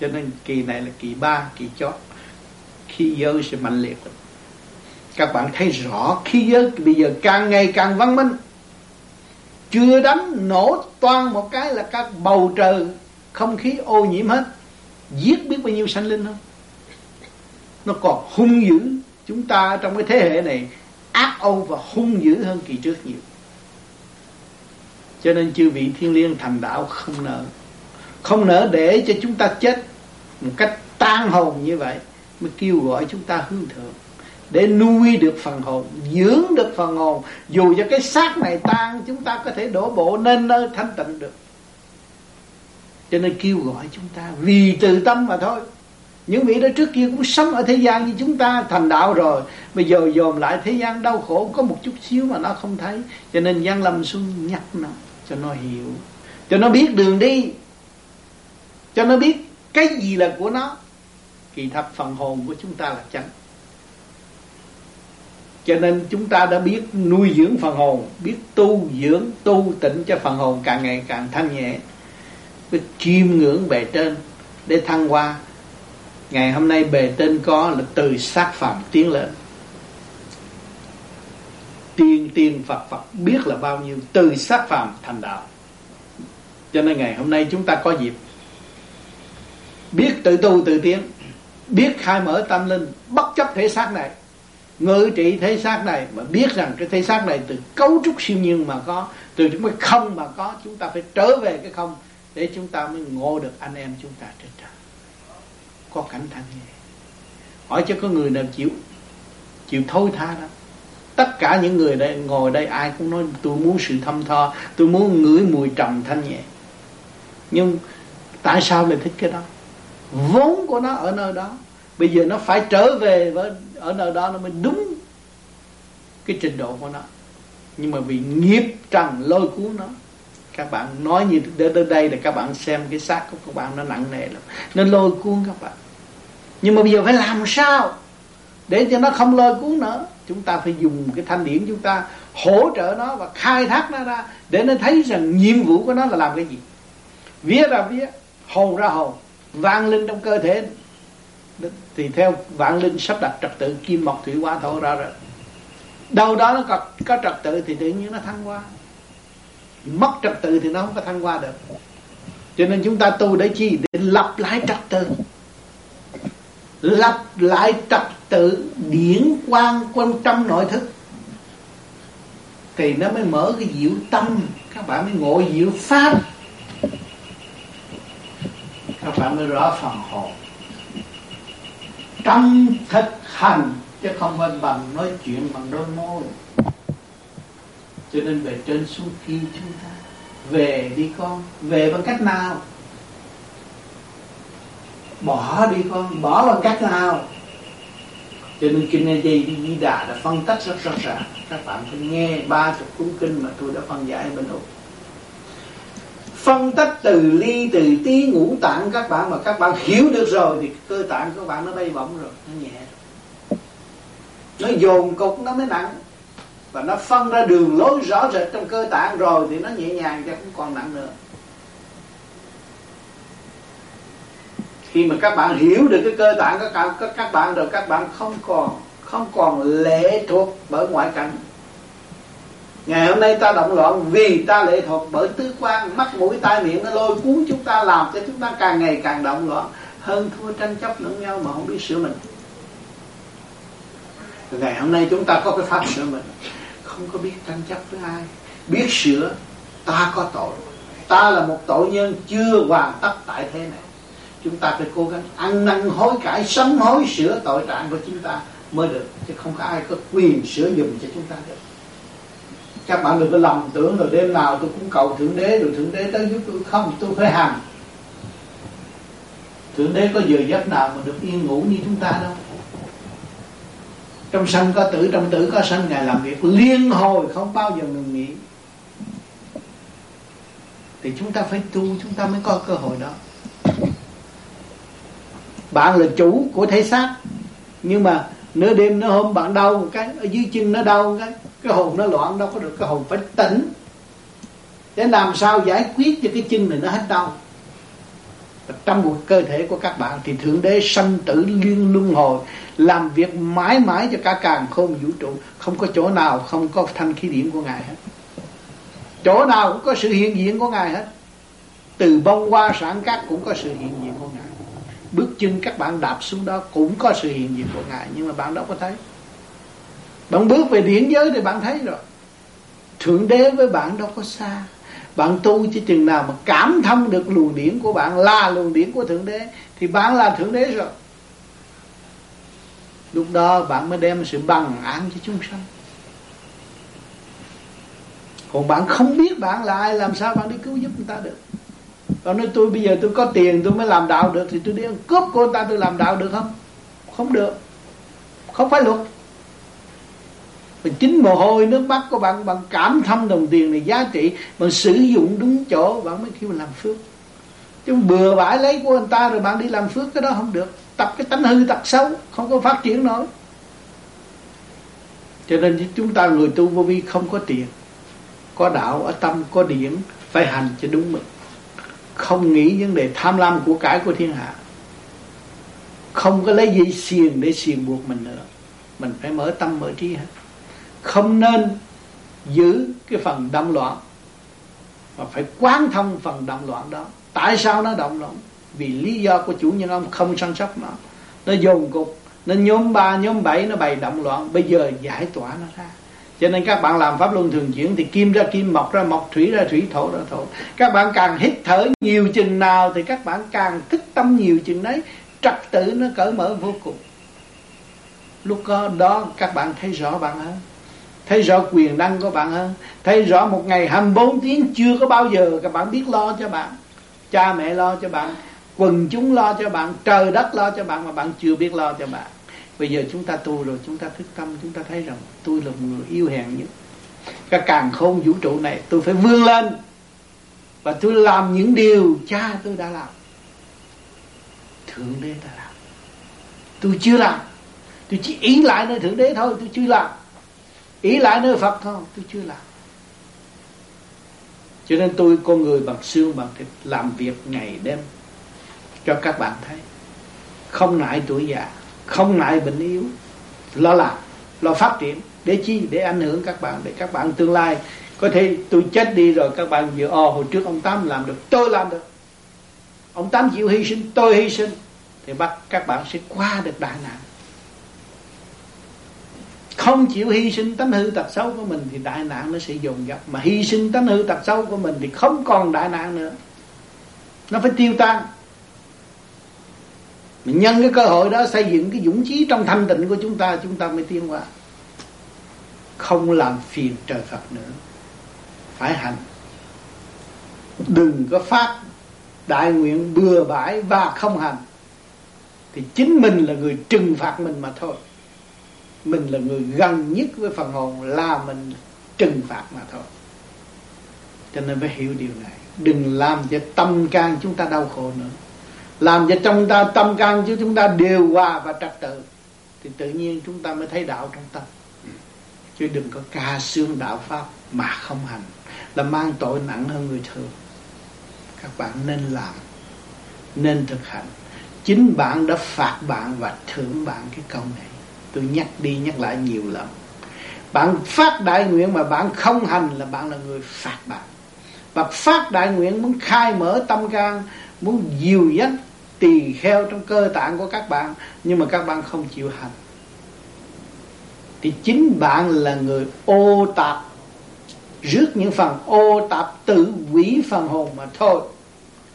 Cho nên kỳ này là kỳ ba, kỳ chót. Khi giới sẽ mạnh liệt. Các bạn thấy rõ khi giới, bây giờ càng ngày càng văn minh. Chưa đánh nổ toan một cái là các bầu trời không khí ô nhiễm hết. Giết biết bao nhiêu sanh linh không? Nó còn hung dữ. Chúng ta trong cái thế hệ này, ác ôn và hung dữ hơn kỳ trước nhiều cho nên chư vị thiên liêng thành đạo không nỡ. Không nỡ để cho chúng ta chết một cách tan hồn như vậy, mới kêu gọi chúng ta hướng thượng. Để nuôi được phần hồn, dưỡng được phần hồn. Dù cho cái xác này tan, chúng ta có thể đổ bộ nên nơi thanh tịnh được. Cho nên kêu gọi chúng ta, vì từ tâm mà thôi. Những vị đó trước kia cũng sống ở thế gian như chúng ta, thành đạo rồi. Bây giờ dòm lại thế gian đau khổ, có một chút xíu mà nó không thấy. Cho nên giang lâm xuân nhắc nó cho nó hiểu, cho nó biết đường đi, cho nó biết cái gì là của nó. Kỳ thật phần hồn của chúng ta là chánh cho nên chúng ta đã biết nuôi dưỡng phần hồn, biết tu dưỡng, tu tịnh cho phần hồn càng ngày càng thanh nhẹ. Biết chiêm ngưỡng bề trên để thăng hoa. Ngày hôm nay bề trên có là từ sát phạm tiến lên tiên tiên phật phật biết là bao nhiêu, từ sát phàm thành đạo. Cho nên ngày hôm nay chúng ta có dịp biết tự tu tự tiến, biết khai mở tâm linh, bất chấp thể xác này, ngự trị thế xác này, mà biết rằng cái thế xác này từ cấu trúc siêu nhiên mà có, từ chúng cái không mà có, chúng ta phải trở về cái không để chúng ta mới ngộ được anh em chúng ta trên trời. Có cảnh thanh nhẹ. Hỏi cho có người nào chịu chịu thôi tha đâu tất cả những người đây, ngồi đây, ai cũng nói, tôi muốn sự thâm tho, tôi muốn ngửi mùi trầm thanh nhẹ. Nhưng tại sao lại thích cái đó? Vốn của nó ở nơi đó, bây giờ nó phải trở về với, ở nơi đó nó mới đúng cái trình độ của nó. Nhưng mà vì nghiệp trần lôi cuốn nó, các bạn nói như đến đây là các bạn xem cái xác của các bạn nó nặng nề lắm. Nó lôi cuốn các bạn. Nhưng mà bây giờ phải làm sao để cho nó không lôi cuốn nữa? Chúng ta phải dùng cái thanh điển chúng ta hỗ trợ nó và khai thác nó ra để nó thấy rằng nhiệm vụ của nó là làm cái gì. Vía ra vía hồn ra hồn vang linh trong cơ thể. Thì theo vạn linh sắp đặt trật tự kim mộc thủy hỏa thổ ra rồi. Đâu đó nó có, có trật tự thì tự nhiên nó thăng hoa. Mất trật tự thì nó không có thăng hoa được. Cho nên chúng ta tu để chi? Để lập lại trật tự lập lại trật tự điển quan quan trong nội thức. Thì nó mới mở cái diệu tâm, các bạn mới ngộ diệu pháp. Các bạn mới rõ phần hồn. Trong thực hành, chứ không phải bằng nói chuyện bằng đôi môi. Cho nên về trên xuống kia chúng ta, về đi con, về bằng cách nào? Bỏ đi con, bỏ bằng cách nào? Cho nên kinh này di di đà đã phân tích rất rõ ràng. Các bạn phải nghe ba chục cuốn kinh mà tôi đã phân giải bên úc phân tích từ ly, từ tí, ngũ tạng các bạn, mà các bạn hiểu được rồi thì cơ tạng các bạn nó bay bổng rồi, nó nhẹ. Nó dồn cục, nó mới nặng. Và nó phân ra đường lối rõ rệt trong cơ tạng rồi thì nó nhẹ nhàng chứ không còn nặng nữa. Khi mà các bạn hiểu được cái cơ tạng của các, các bạn rồi các bạn không còn không còn lệ thuộc bởi ngoại cảnh. Ngày hôm nay ta động loạn vì ta lệ thuộc bởi tứ quan mắt mũi tai miệng nó lôi cuốn chúng ta làm cho chúng ta càng ngày càng động loạn. Hơn thua tranh chấp lẫn nhau mà không biết sửa mình. Ngày hôm nay chúng ta có cái pháp sửa mình. Không có biết tranh chấp với ai. Biết sửa ta có tội. Ta là một tội nhân chưa hoàn tất tại thế này chúng ta phải cố gắng ăn năn hối cải, sám hối sửa tội trạng của chúng ta mới được. Chứ không có ai có quyền sửa dùm cho chúng ta được. Các bạn đừng có lầm tưởng rồi đêm nào tôi cũng cầu thượng đế, rồi thượng đế tới giúp tôi. Không, tôi phải hành. Thượng đế có giờ giấc nào mà được yên ngủ như chúng ta đâu. Trong sân có tử, trong tử có sân, ngài làm việc liên hồi, không bao giờ ngừng nghỉ. Thì chúng ta phải tu, chúng ta mới có cơ hội đó bạn là chủ của thể xác. Nhưng mà nửa đêm, nửa hôm bạn đau một cái, ở dưới chân nó đau một cái cái hồn nó loạn, đâu có được, cái hồn phải tỉnh. Để làm sao giải quyết cho cái chân này nó hết đau? Trong một cơ thể của các bạn thì thượng đế sanh tử liên luân hồi, làm việc mãi mãi cho cả càng khôn vũ trụ. Không có chỗ nào, không có thanh khí điểm của ngài hết. Chỗ nào cũng có sự hiện diện của ngài hết. Từ bông hoa sản cát cũng có sự hiện diện bước chân các bạn đạp xuống đó cũng có sự hiện diện của ngài, nhưng mà bạn đâu có thấy. Bạn bước về điển giới thì bạn thấy rồi. Thượng đế với bạn đâu có xa. Bạn tu chỉ chừng nào mà cảm thông được luồng điển của bạn, là luồng điển của thượng đế, thì bạn là thượng đế rồi. Lúc đó bạn mới đem sự bằng an cho chúng sanh. Còn bạn không biết bạn là ai, làm sao bạn đi cứu giúp người ta được? Còn nếu tôi bây giờ tôi có tiền, tôi mới làm đạo được, thì tôi đi ăn cướp của người ta, tôi làm đạo được không? Không được. Không phải luật. Mình chính mồ hôi nước mắt của bạn bạn cảm thông đồng tiền này giá trị, bạn sử dụng đúng chỗ, bạn mới kêu làm phước. Chứ bừa bãi lấy của người ta rồi bạn đi làm phước, cái đó không được. Tập cái tánh hư tật xấu, không có phát triển nổi. Cho nên chúng ta người tu vô vi không có tiền, có đạo, ở tâm, có điển, phải hành cho đúng mực không nghĩ vấn đề tham lam của cải của thiên hạ. Không có lấy dây xiềng để xiềng buộc mình nữa. Mình phải mở tâm, mở trí hết. Không nên giữ cái phần động loạn, mà phải quán thông phần động loạn đó. Tại sao nó động loạn? Vì lý do của chủ nhân ông không săn sóc nó. Nó dồn cục, nó nhóm ba, nhóm bảy, nó bày động loạn. Bây giờ giải tỏa nó ra cho nên các bạn làm pháp luân thường chuyển thì kim ra kim mọc ra mọc thủy ra thủy, thổ ra thổ. Các bạn càng hít thở nhiều chừng nào thì các bạn càng thức tâm nhiều chừng đấy. Trật tự nó cởi mở vô cùng. Lúc đó các bạn thấy rõ bạn hơn. Thấy rõ quyền năng của bạn hơn. Thấy rõ một ngày 24 tiếng chưa có bao giờ các bạn biết lo cho bạn. Cha mẹ lo cho bạn, quần chúng lo cho bạn, trời đất lo cho bạn mà bạn chưa biết lo cho bạn bây giờ chúng ta tu rồi, chúng ta thức tâm, chúng ta thấy rằng tôi là một người yêu hèn nhất. Cái càng khôn vũ trụ này, tôi phải vươn lên. Và tôi làm những điều cha tôi đã làm. Thượng đế đã làm. Tôi chưa làm. Tôi chỉ ý lại nơi thượng đế thôi, tôi chưa làm. Ý lại nơi phật thôi, tôi chưa làm. Cho nên tôi con người bằng xương, bằng thịt làm việc ngày đêm cho các bạn thấy. Không ngại tuổi già không ngại bệnh yếu. Lo làm lo phát triển, để chi? Để ảnh hưởng các bạn, để các bạn tương lai. Có thể tôi chết đi rồi các bạn vừa ồ ờ, hồi trước ông tám làm được, tôi làm được. Ông tám chịu hy sinh, tôi hy sinh. Thì bắt các bạn sẽ qua được đại nạn. Không chịu hy sinh tánh hư tật xấu của mình thì đại nạn nó sẽ dồn dập. Mà hy sinh tánh hư tật xấu của mình thì không còn đại nạn nữa. Nó phải tiêu tan mình nhân cái cơ hội đó xây dựng cái dũng chí trong thanh tịnh của chúng ta chúng ta mới tiến qua không làm phiền trời Phật nữa. Phải hành. Đừng có phát đại nguyện bừa bãi và không hành. Thì chính mình là người trừng phạt mình mà thôi. Mình là người gần nhất với phần hồn là mình trừng phạt mà thôi. Cho nên phải hiểu điều này. Đừng làm cho tâm can chúng ta đau khổ nữa làm cho trong ta tâm can chứ chúng ta điều hòa và trật tự, thì tự nhiên chúng ta mới thấy đạo trong tâm. Chứ đừng có ca xương đạo pháp mà không hành, là mang tội nặng hơn người thường. Các bạn nên làm, nên thực hành. Chính bạn đã phạt bạn và thưởng bạn cái công này. Tôi nhắc đi nhắc lại nhiều lần. Bạn phát đại nguyện mà bạn không hành là bạn là người phạt bạn. Và phát đại nguyện muốn khai mở tâm can, muốn dìu dắt tỳ kheo trong cơ tạng của các bạn, nhưng mà các bạn không chịu hành. Thì chính bạn là người ô tạp, rước những phần ô tạp tự quỷ phần hồn mà thôi.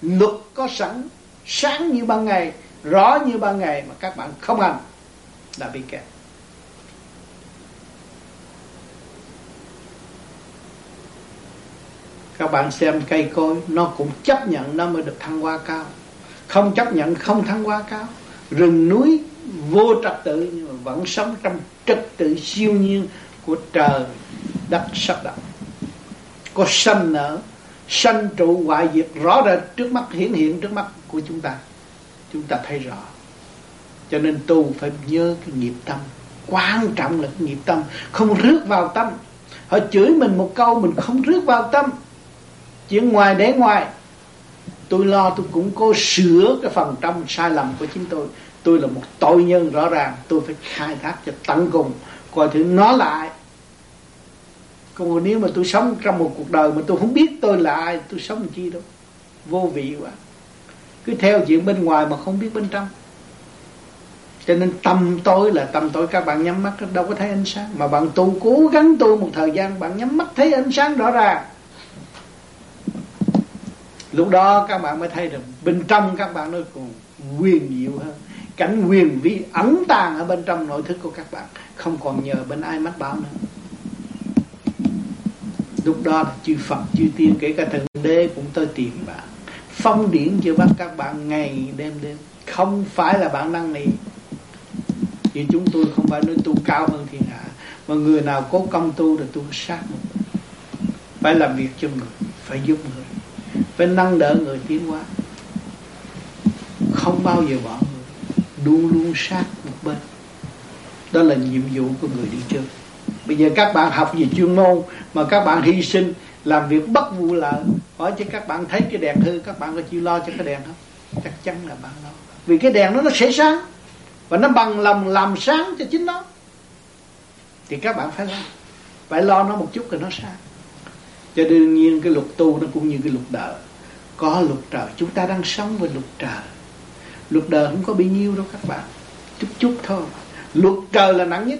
Luật có sẵn, sáng như ban ngày, rõ như ban ngày mà các bạn không hành. Là bị kẹt. Các bạn xem cây cối, nó cũng chấp nhận nó mới được thăng hoa cao không chấp nhận, không thăng hoa cao rừng núi vô trật tự nhưng mà vẫn sống trong trật tự siêu nhiên của trời đất sắc động có sanh nở, sanh trụ hoại diệt rõ rệt trước mắt, hiển hiện trước mắt của chúng ta. Chúng ta thấy rõ. Cho nên tu phải nhớ cái nghiệp tâm, quan trọng là cái nghiệp tâm. Không rước vào tâm. Họ chửi mình một câu, mình không rước vào tâm. Chuyện ngoài để ngoài tôi lo tôi cũng cố sửa cái phần trong sai lầm của chính tôi. Tôi là một tội nhân rõ ràng, tôi phải khai thác cho tận cùng, coi thử nó lại còn nếu mà tôi sống trong một cuộc đời mà tôi không biết tôi là ai, tôi sống chi đâu. Vô vị quá. Cứ theo chuyện bên ngoài mà không biết bên trong. Cho nên tâm tối là tâm tối, các bạn nhắm mắt, đâu có thấy ánh sáng. Mà bạn tu, cố gắng tu một thời gian, bạn nhắm mắt thấy ánh sáng rõ ràng lúc đó các bạn mới thấy được bên trong các bạn nó còn quyền diệu hơn. Cảnh quyền vi ẩn tàng ở bên trong nội thức của các bạn, không còn nhờ bên ai mách bảo nữa. Lúc đó là chư Phật, chư tiên, kể cả thượng đế cũng tới tìm bạn. Phong điển cho bắt các bạn ngày đêm đêm. Không phải là bạn năng nỉ vì chúng tôi không phải nói tu cao hơn thiên hạ. Mà người nào cố công tu thì tu sát. Phải làm việc cho người, phải giúp người phải nâng đỡ người tiến hóa. Không bao giờ bỏ người. Luôn luôn sát một bên. Đó là nhiệm vụ của người đi trước bây giờ các bạn học về chuyên môn, mà các bạn hy sinh, làm việc bất vụ lợi hỏi cho các bạn thấy cái đèn hư, các bạn có chịu lo cho cái đèn không? Chắc chắn là bạn lo. Vì cái đèn nó nó sẽ sáng. Và nó bằng lòng làm sáng cho chính nó. Thì các bạn phải lo. Phải lo nó một chút rồi nó sáng cho đương nhiên cái luật tu nó cũng như cái luật đời. Có luật trời, chúng ta đang sống với luật trời. Luật đời không có bao nhiêu đâu các bạn. Chút chút thôi. Luật trời là nặng nhất.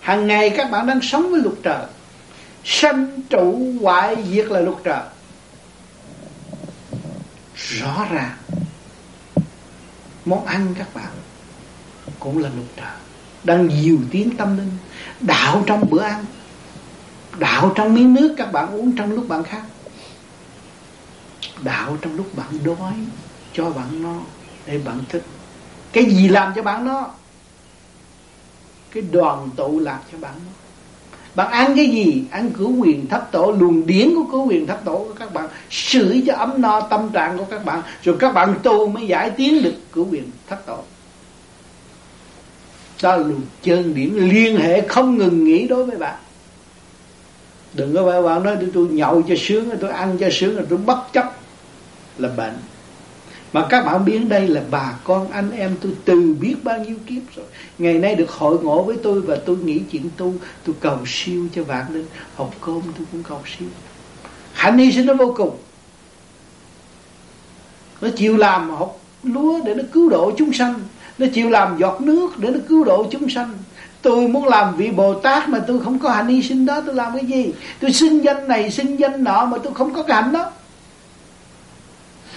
Hàng ngày các bạn đang sống với luật trời. Sanh trụ hoại diệt là luật trời. Rõ ràng món ăn các bạn cũng là luật trời. Đang nhiều tiếng tâm linh, đạo trong bữa ăn đạo trong miếng nước các bạn uống trong lúc bạn khát. Đạo trong lúc bạn đói, cho bạn no để bạn thích cái gì làm cho bạn no? Cái đoàn tụ làm cho bạn no. Bạn ăn cái gì? Ăn cửu quyền thấp tổ, luồng điển của cửu quyền thấp tổ của các bạn. Sưởi cho ấm no tâm trạng của các bạn. Rồi các bạn tu mới giải tiến được cửu quyền thấp tổ. Đó là luồng chân điểm liên hệ không ngừng nghỉ đối với bạn đừng có phải bạn nói, tôi nhậu cho sướng, tôi ăn cho sướng, rồi tôi bất chấp là bệnh. Mà các bạn biết đây là bà con anh em tôi từ biết bao nhiêu kiếp rồi. Ngày nay được hội ngộ với tôi và tôi nghĩ chuyện tu, tôi cầu siêu cho vạn linh học cơm tôi cũng cầu siêu. Hạnh hy sinh nó vô cùng. Nó chịu làm học lúa để nó cứu độ chúng sanh. Nó chịu làm giọt nước để nó cứu độ chúng sanh tôi muốn làm vị bồ tát mà tôi không có hạnh hy sinh đó, tôi làm cái gì? Tôi xin danh này xin danh nọ mà tôi không có cái hạnh đó.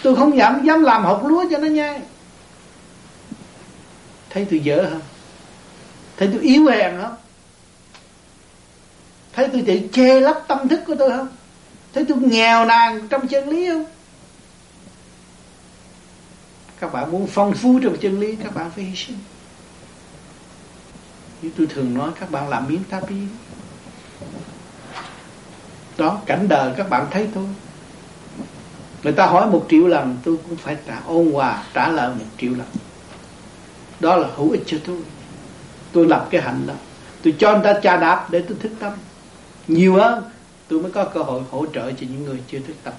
Tôi không dám dám làm học lúa cho nó nhai. Thấy tôi dở không thấy tôi yếu hèn không thấy tôi tự che lấp tâm thức của tôi không thấy tôi nghèo nàn trong chân lý không? Các bạn muốn phong phú trong chân lý, các bạn phải hy sinh như tôi thường nói các bạn làm miếng tapi đó, cảnh đời các bạn thấy thôi. Người ta hỏi một triệu lần, tôi cũng phải trả ôn hòa, trả lời một triệu lần. Đó là hữu ích cho tôi. Tôi lập cái hạnh đó. Tôi cho người ta trà đạp để tôi thức tâm. Nhiều hơn, tôi mới có cơ hội hỗ trợ cho những người chưa thức tâm.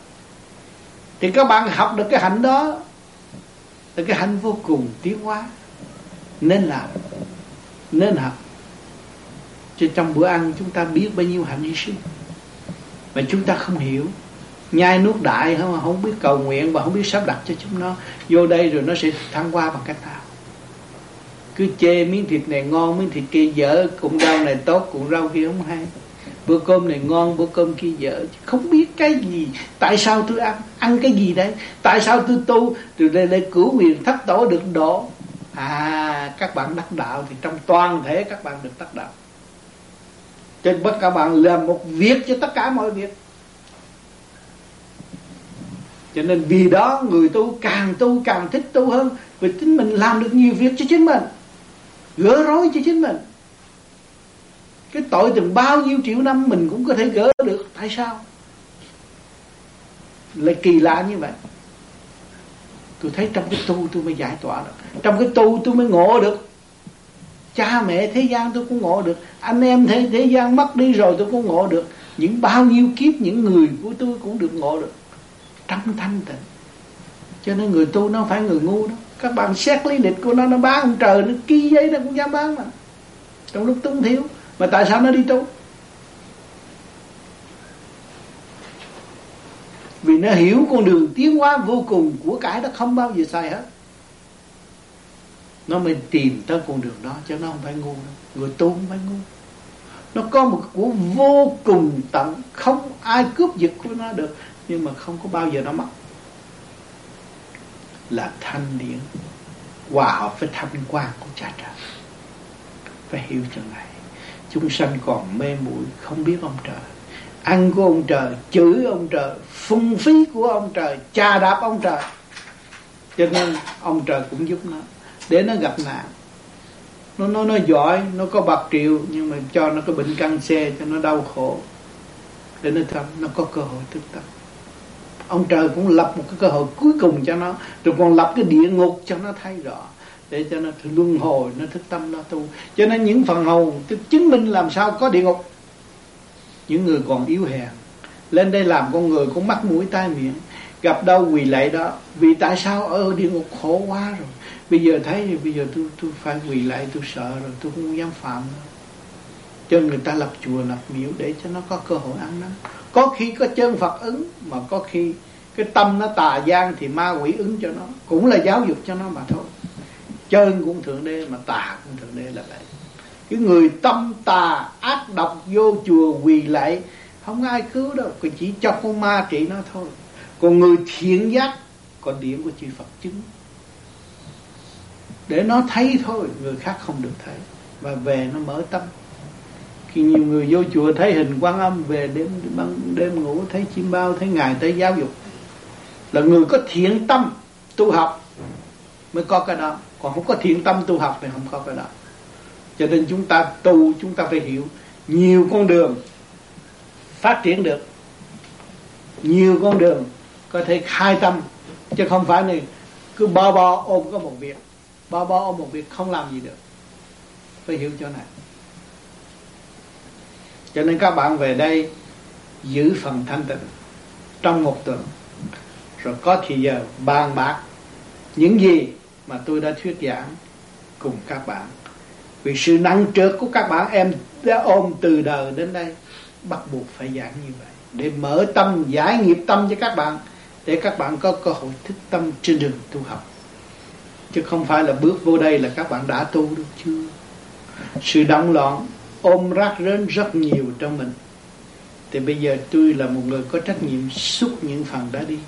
Thì các bạn học được cái hạnh đó, là cái hạnh vô cùng tiến hóa. Nên làm nên học. Chứ trong bữa ăn chúng ta biết bao nhiêu hạnh hy sinh. Mà chúng ta không hiểu. Nhai nuốt đại không à, không biết cầu nguyện và không biết sắp đặt cho chúng nó. Vô đây rồi nó sẽ thăng qua bằng cách nào? Cứ chê miếng thịt này ngon, miếng thịt kia dở cụm rau này tốt cụm rau kia không hay. Bữa cơm này ngon, bữa cơm kia dở. Không biết cái gì. Tại sao tôi ăn? Ăn cái gì đấy? Tại sao tôi tu? Từ đây đây cứu quyền thất tổ được độ à các bạn đắc đạo thì trong toàn thể các bạn được đắc đạo. Trên bất các bạn làm một việc cho tất cả mọi việc. Cho nên vì đó người tu càng tu càng thích tu hơn, vì chính mình làm được nhiều việc cho chính mình, gỡ rối cho chính mình. Cái tội từng bao nhiêu triệu năm mình cũng có thể gỡ được, tại sao? Lại kỳ lạ như vậy. Tôi thấy trong cái tu tôi mới giải tỏa được trong cái tu tôi mới ngộ được. Cha mẹ thế gian tôi cũng ngộ được. Anh em thế thế gian mất đi rồi tôi cũng ngộ được. Những bao nhiêu kiếp những người của tôi cũng được ngộ được. Trong thanh tịnh. Cho nên người tu nó phải người ngu đó. Các bạn xét lý lịch của nó nó bán ông trời, nó ký giấy nó cũng dám bán mà. Trong lúc túng thiếu, mà tại sao nó đi tu? Vì nó hiểu con đường tiến hóa vô cùng của cải nó không bao giờ sai hết nó mới tìm tới con đường đó cho nó không phải ngu đâu. người tu không phải ngu. Nó có một của vô cùng tận, không ai cướp giật của nó được, nhưng mà không có bao giờ nó mất. Là thanh điển, hòa hợp với thanh quan của cha trời. Phải hiểu chừng này chúng sanh còn mê muội, không biết ông trời. Ăn của ông trời, chửi ông trời, phung phí của ông trời cha đạp ông trời. Cho nên ông trời cũng giúp nó để nó gặp nạn. Nó nó nó giỏi, nó có bạc triệu, nhưng mà cho nó có bệnh căn xe cho nó đau khổ. Để nó thầm nó có cơ hội thức tâm. Ông trời cũng lập một cái cơ hội cuối cùng cho nó. Rồi còn lập cái địa ngục cho nó thấy rõ. Để cho nó luân hồi, nó thức tâm, nó tu. Cho nên những phần hồn chứng minh làm sao có địa ngục. Những người còn yếu hèn. Lên đây làm con người cũng mắc mũi tai miệng. Gặp đâu quỳ lạy đó. Vì tại sao ở địa ngục khổ quá rồi? Bây giờ thấy thì bây giờ tôi tôi phải quỳ lại, tôi sợ rồi, tôi không dám phạm. Nữa cho người ta lập chùa, lập miếu để cho nó có cơ hội ăn năn có khi có chân Phật ứng, mà có khi cái tâm nó tà gian thì ma quỷ ứng cho nó. Cũng là giáo dục cho nó mà thôi. Chân cũng thượng đế, mà tà cũng thượng đế là vậy. Cái người tâm tà ác độc vô chùa quỳ lại, không ai cứu đâu. Còn chỉ cho con ma trị nó thôi. Còn người thiện giác còn điện của chư Phật chứng để nó thấy thôi, người khác không được thấy. Và về nó mở tâm. Khi nhiều người vô chùa thấy hình quan âm, về đêm ban đêm ngủ, thấy chim bao, thấy ngài thấy giáo dục. Là người có thiện tâm tu học mới có cái đó. Còn không có thiện tâm tu học thì không có cái đó. Cho nên chúng ta tu, chúng ta phải hiểu. Nhiều con đường phát triển được. Nhiều con đường có thể khai tâm. Chứ không phải là cứ bo bo ôm có một việc bao bo một việc không làm gì được. Phải hiểu chỗ này. Cho nên các bạn về đây giữ phần thanh tịnh trong một tuần, rồi có thì giờ bàn bạc những gì mà tôi đã thuyết giảng cùng các bạn. Vì sự năng trượt của các bạn em đã ôm từ đời đến đây, bắt buộc phải giảng như vậy để mở tâm, giải nghiệp tâm cho các bạn, để các bạn có cơ hội thức tâm trên đường tu học chứ không phải là bước vô đây là các bạn đã tu được chưa? Sự động loạn ôm rác rến rất nhiều trong mình. Thì bây giờ tôi là một người có trách nhiệm xúc những phần đã đi.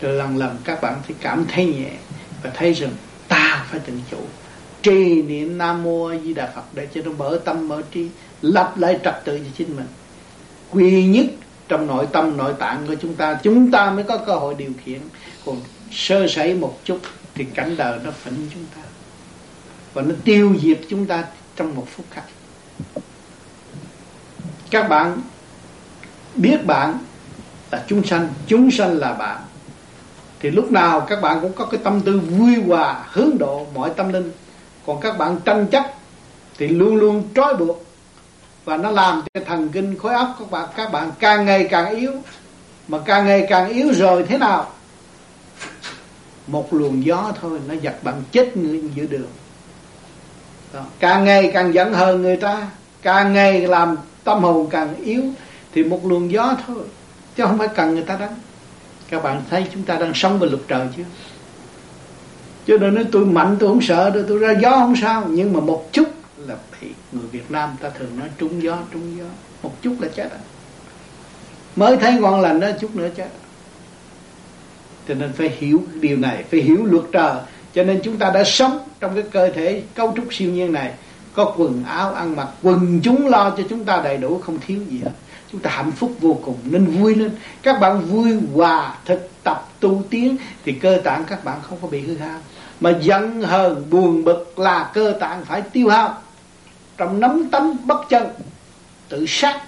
Rồi lần lần các bạn phải cảm thấy nhẹ và thấy rằng ta phải tự chủ. Trì niệm nam mô a di đà phật để cho nó mở tâm, mở trí lập lại trật tự cho chính mình. Quy nhất trong nội tâm, nội tạng của chúng ta chúng ta mới có cơ hội điều khiển. Còn sơ sẩy một chút thì cảnh đời nó phỉnh chúng ta. Và nó tiêu diệt chúng ta trong một phút khắc. Các bạn biết bạn là chúng sanh chúng sanh là bạn. Thì lúc nào các bạn cũng có cái tâm tư vui hòa, hướng độ mọi tâm linh. Còn các bạn tranh chấp thì luôn luôn trói buộc. Và nó làm cho thần kinh khối óc các bạn các bạn càng ngày càng yếu. Mà càng ngày càng yếu rồi thế nào? Một luồng gió thôi, nó giật bạn chết người giữa đường. Đó. càng ngày càng giận hờn người ta, càng ngày làm tâm hồn càng yếu, thì một luồng gió thôi, chứ không phải cần người ta đánh. Các bạn thấy chúng ta đang sống bên luật trời chứ? Chứ đừng nói tôi mạnh, tôi không sợ đâu, tôi ra gió không sao. Nhưng mà một chút là bị người Việt Nam ta thường nói trúng gió trúng gió. Một chút là chết rồi. Mới thấy ngon lành đó, chút nữa chết cho nên phải hiểu điều này, phải hiểu luật trời. Cho nên chúng ta đã sống trong cái cơ thể cấu trúc siêu nhiên này, có quần áo ăn mặc, quần chúng lo cho chúng ta đầy đủ, không thiếu gì hết. Chúng ta hạnh phúc vô cùng, nên vui lên. Các bạn vui hòa thực tập tu tiến, thì cơ tạng các bạn không có bị hư hao. Mà giận hờn, buồn bực là cơ tạng phải tiêu hao. Trong nắm tấm bất chân, tự sát.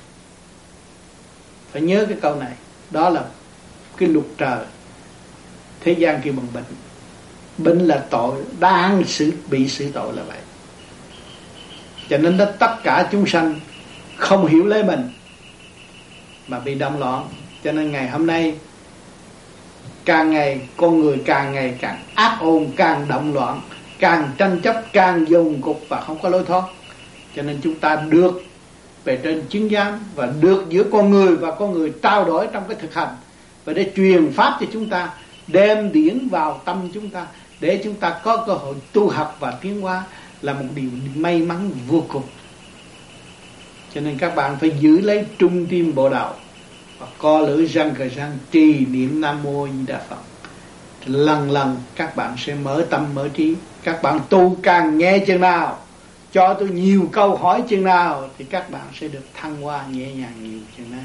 Phải nhớ cái câu này. Đó là cái luật trời thế gian kêu bằng bệnh. Bệnh là tội, đang xử, bị xử tội là vậy. Cho nên đó, tất cả chúng sanh không hiểu lấy mình, mà bị động loạn. Cho nên ngày hôm nay, càng ngày con người càng ngày càng ác ôn, càng động loạn, càng tranh chấp, càng dùng cục và không có lối thoát. Cho nên chúng ta được về trên chứng giám và được giữa con người và con người trao đổi trong cái thực hành và để truyền pháp cho chúng ta đem điển vào tâm chúng ta để chúng ta có cơ hội tu học và tiến hóa là một điều may mắn vô cùng cho nên các bạn phải giữ lấy trung tim bộ đạo và co lưỡi răng cờ răng, trì niệm nam mô di đà phật lần lần các bạn sẽ mở tâm mở trí, các bạn tu càng nghe chừng nào, cho tôi nhiều câu hỏi chừng nào, thì các bạn sẽ được thăng hoa nhẹ nhàng nhiều chừng đấy.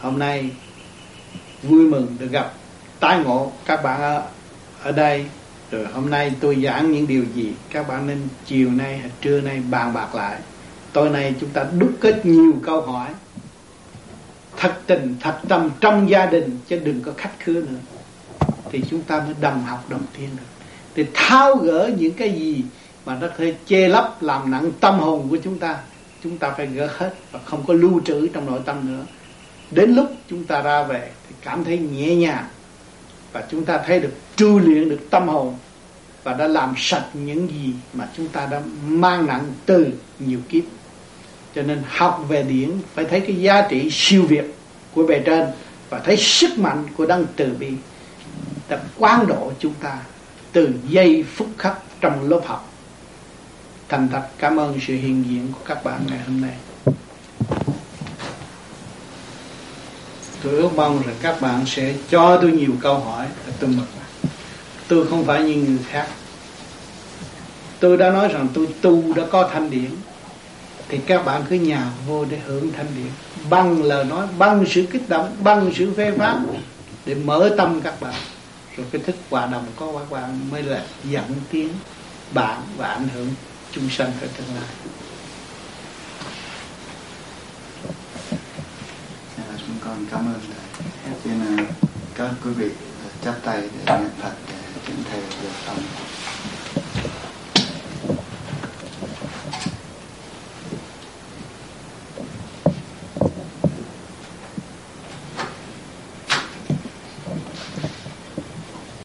hôm nay vui mừng được gặp tái ngộ. Các bạn ở, ở đây rồi hôm nay tôi giảng những điều gì? Các bạn nên chiều nay hay trưa nay bàn bạc lại. Tối nay chúng ta đúc kết nhiều câu hỏi. Thật tình thật tâm trong gia đình chứ đừng có khách khứa nữa. Thì chúng ta mới đồng học đồng thiên được. Thì tháo gỡ những cái gì mà nó thể che lấp làm nặng tâm hồn của chúng ta chúng ta phải gỡ hết và không có lưu trữ trong nội tâm nữa đến lúc chúng ta ra về thì cảm thấy nhẹ nhàng và chúng ta thấy được tru luyện được tâm hồn và đã làm sạch những gì mà chúng ta đã mang nặng từ nhiều kiếp. Cho nên học về điển phải thấy cái giá trị siêu việt của bề trên và thấy sức mạnh của đấng từ bi đã quán độ chúng ta từ giây phút khắc trong lớp học. Thành thật cảm ơn sự hiện diện của các bạn ngày hôm nay tôi ước mong là các bạn sẽ cho tôi nhiều câu hỏi để tôi mừng tôi không phải như người khác. Tôi đã nói rằng tôi tu đã có thanh điển, thì các bạn cứ nhào vô để hưởng thanh điển. Bằng lời nói, bằng sự kích động, bằng sự phê phán để mở tâm các bạn. Rồi cái thức hòa đồng có các bạn mới là dẫn tiếng bạn và ảnh hưởng chúng sanh ở tương lai dạ, chúng con cảm ơn à, thầy xin à, các quý vị à, chắp tay để nhận Phật để chuyển thầy được phòng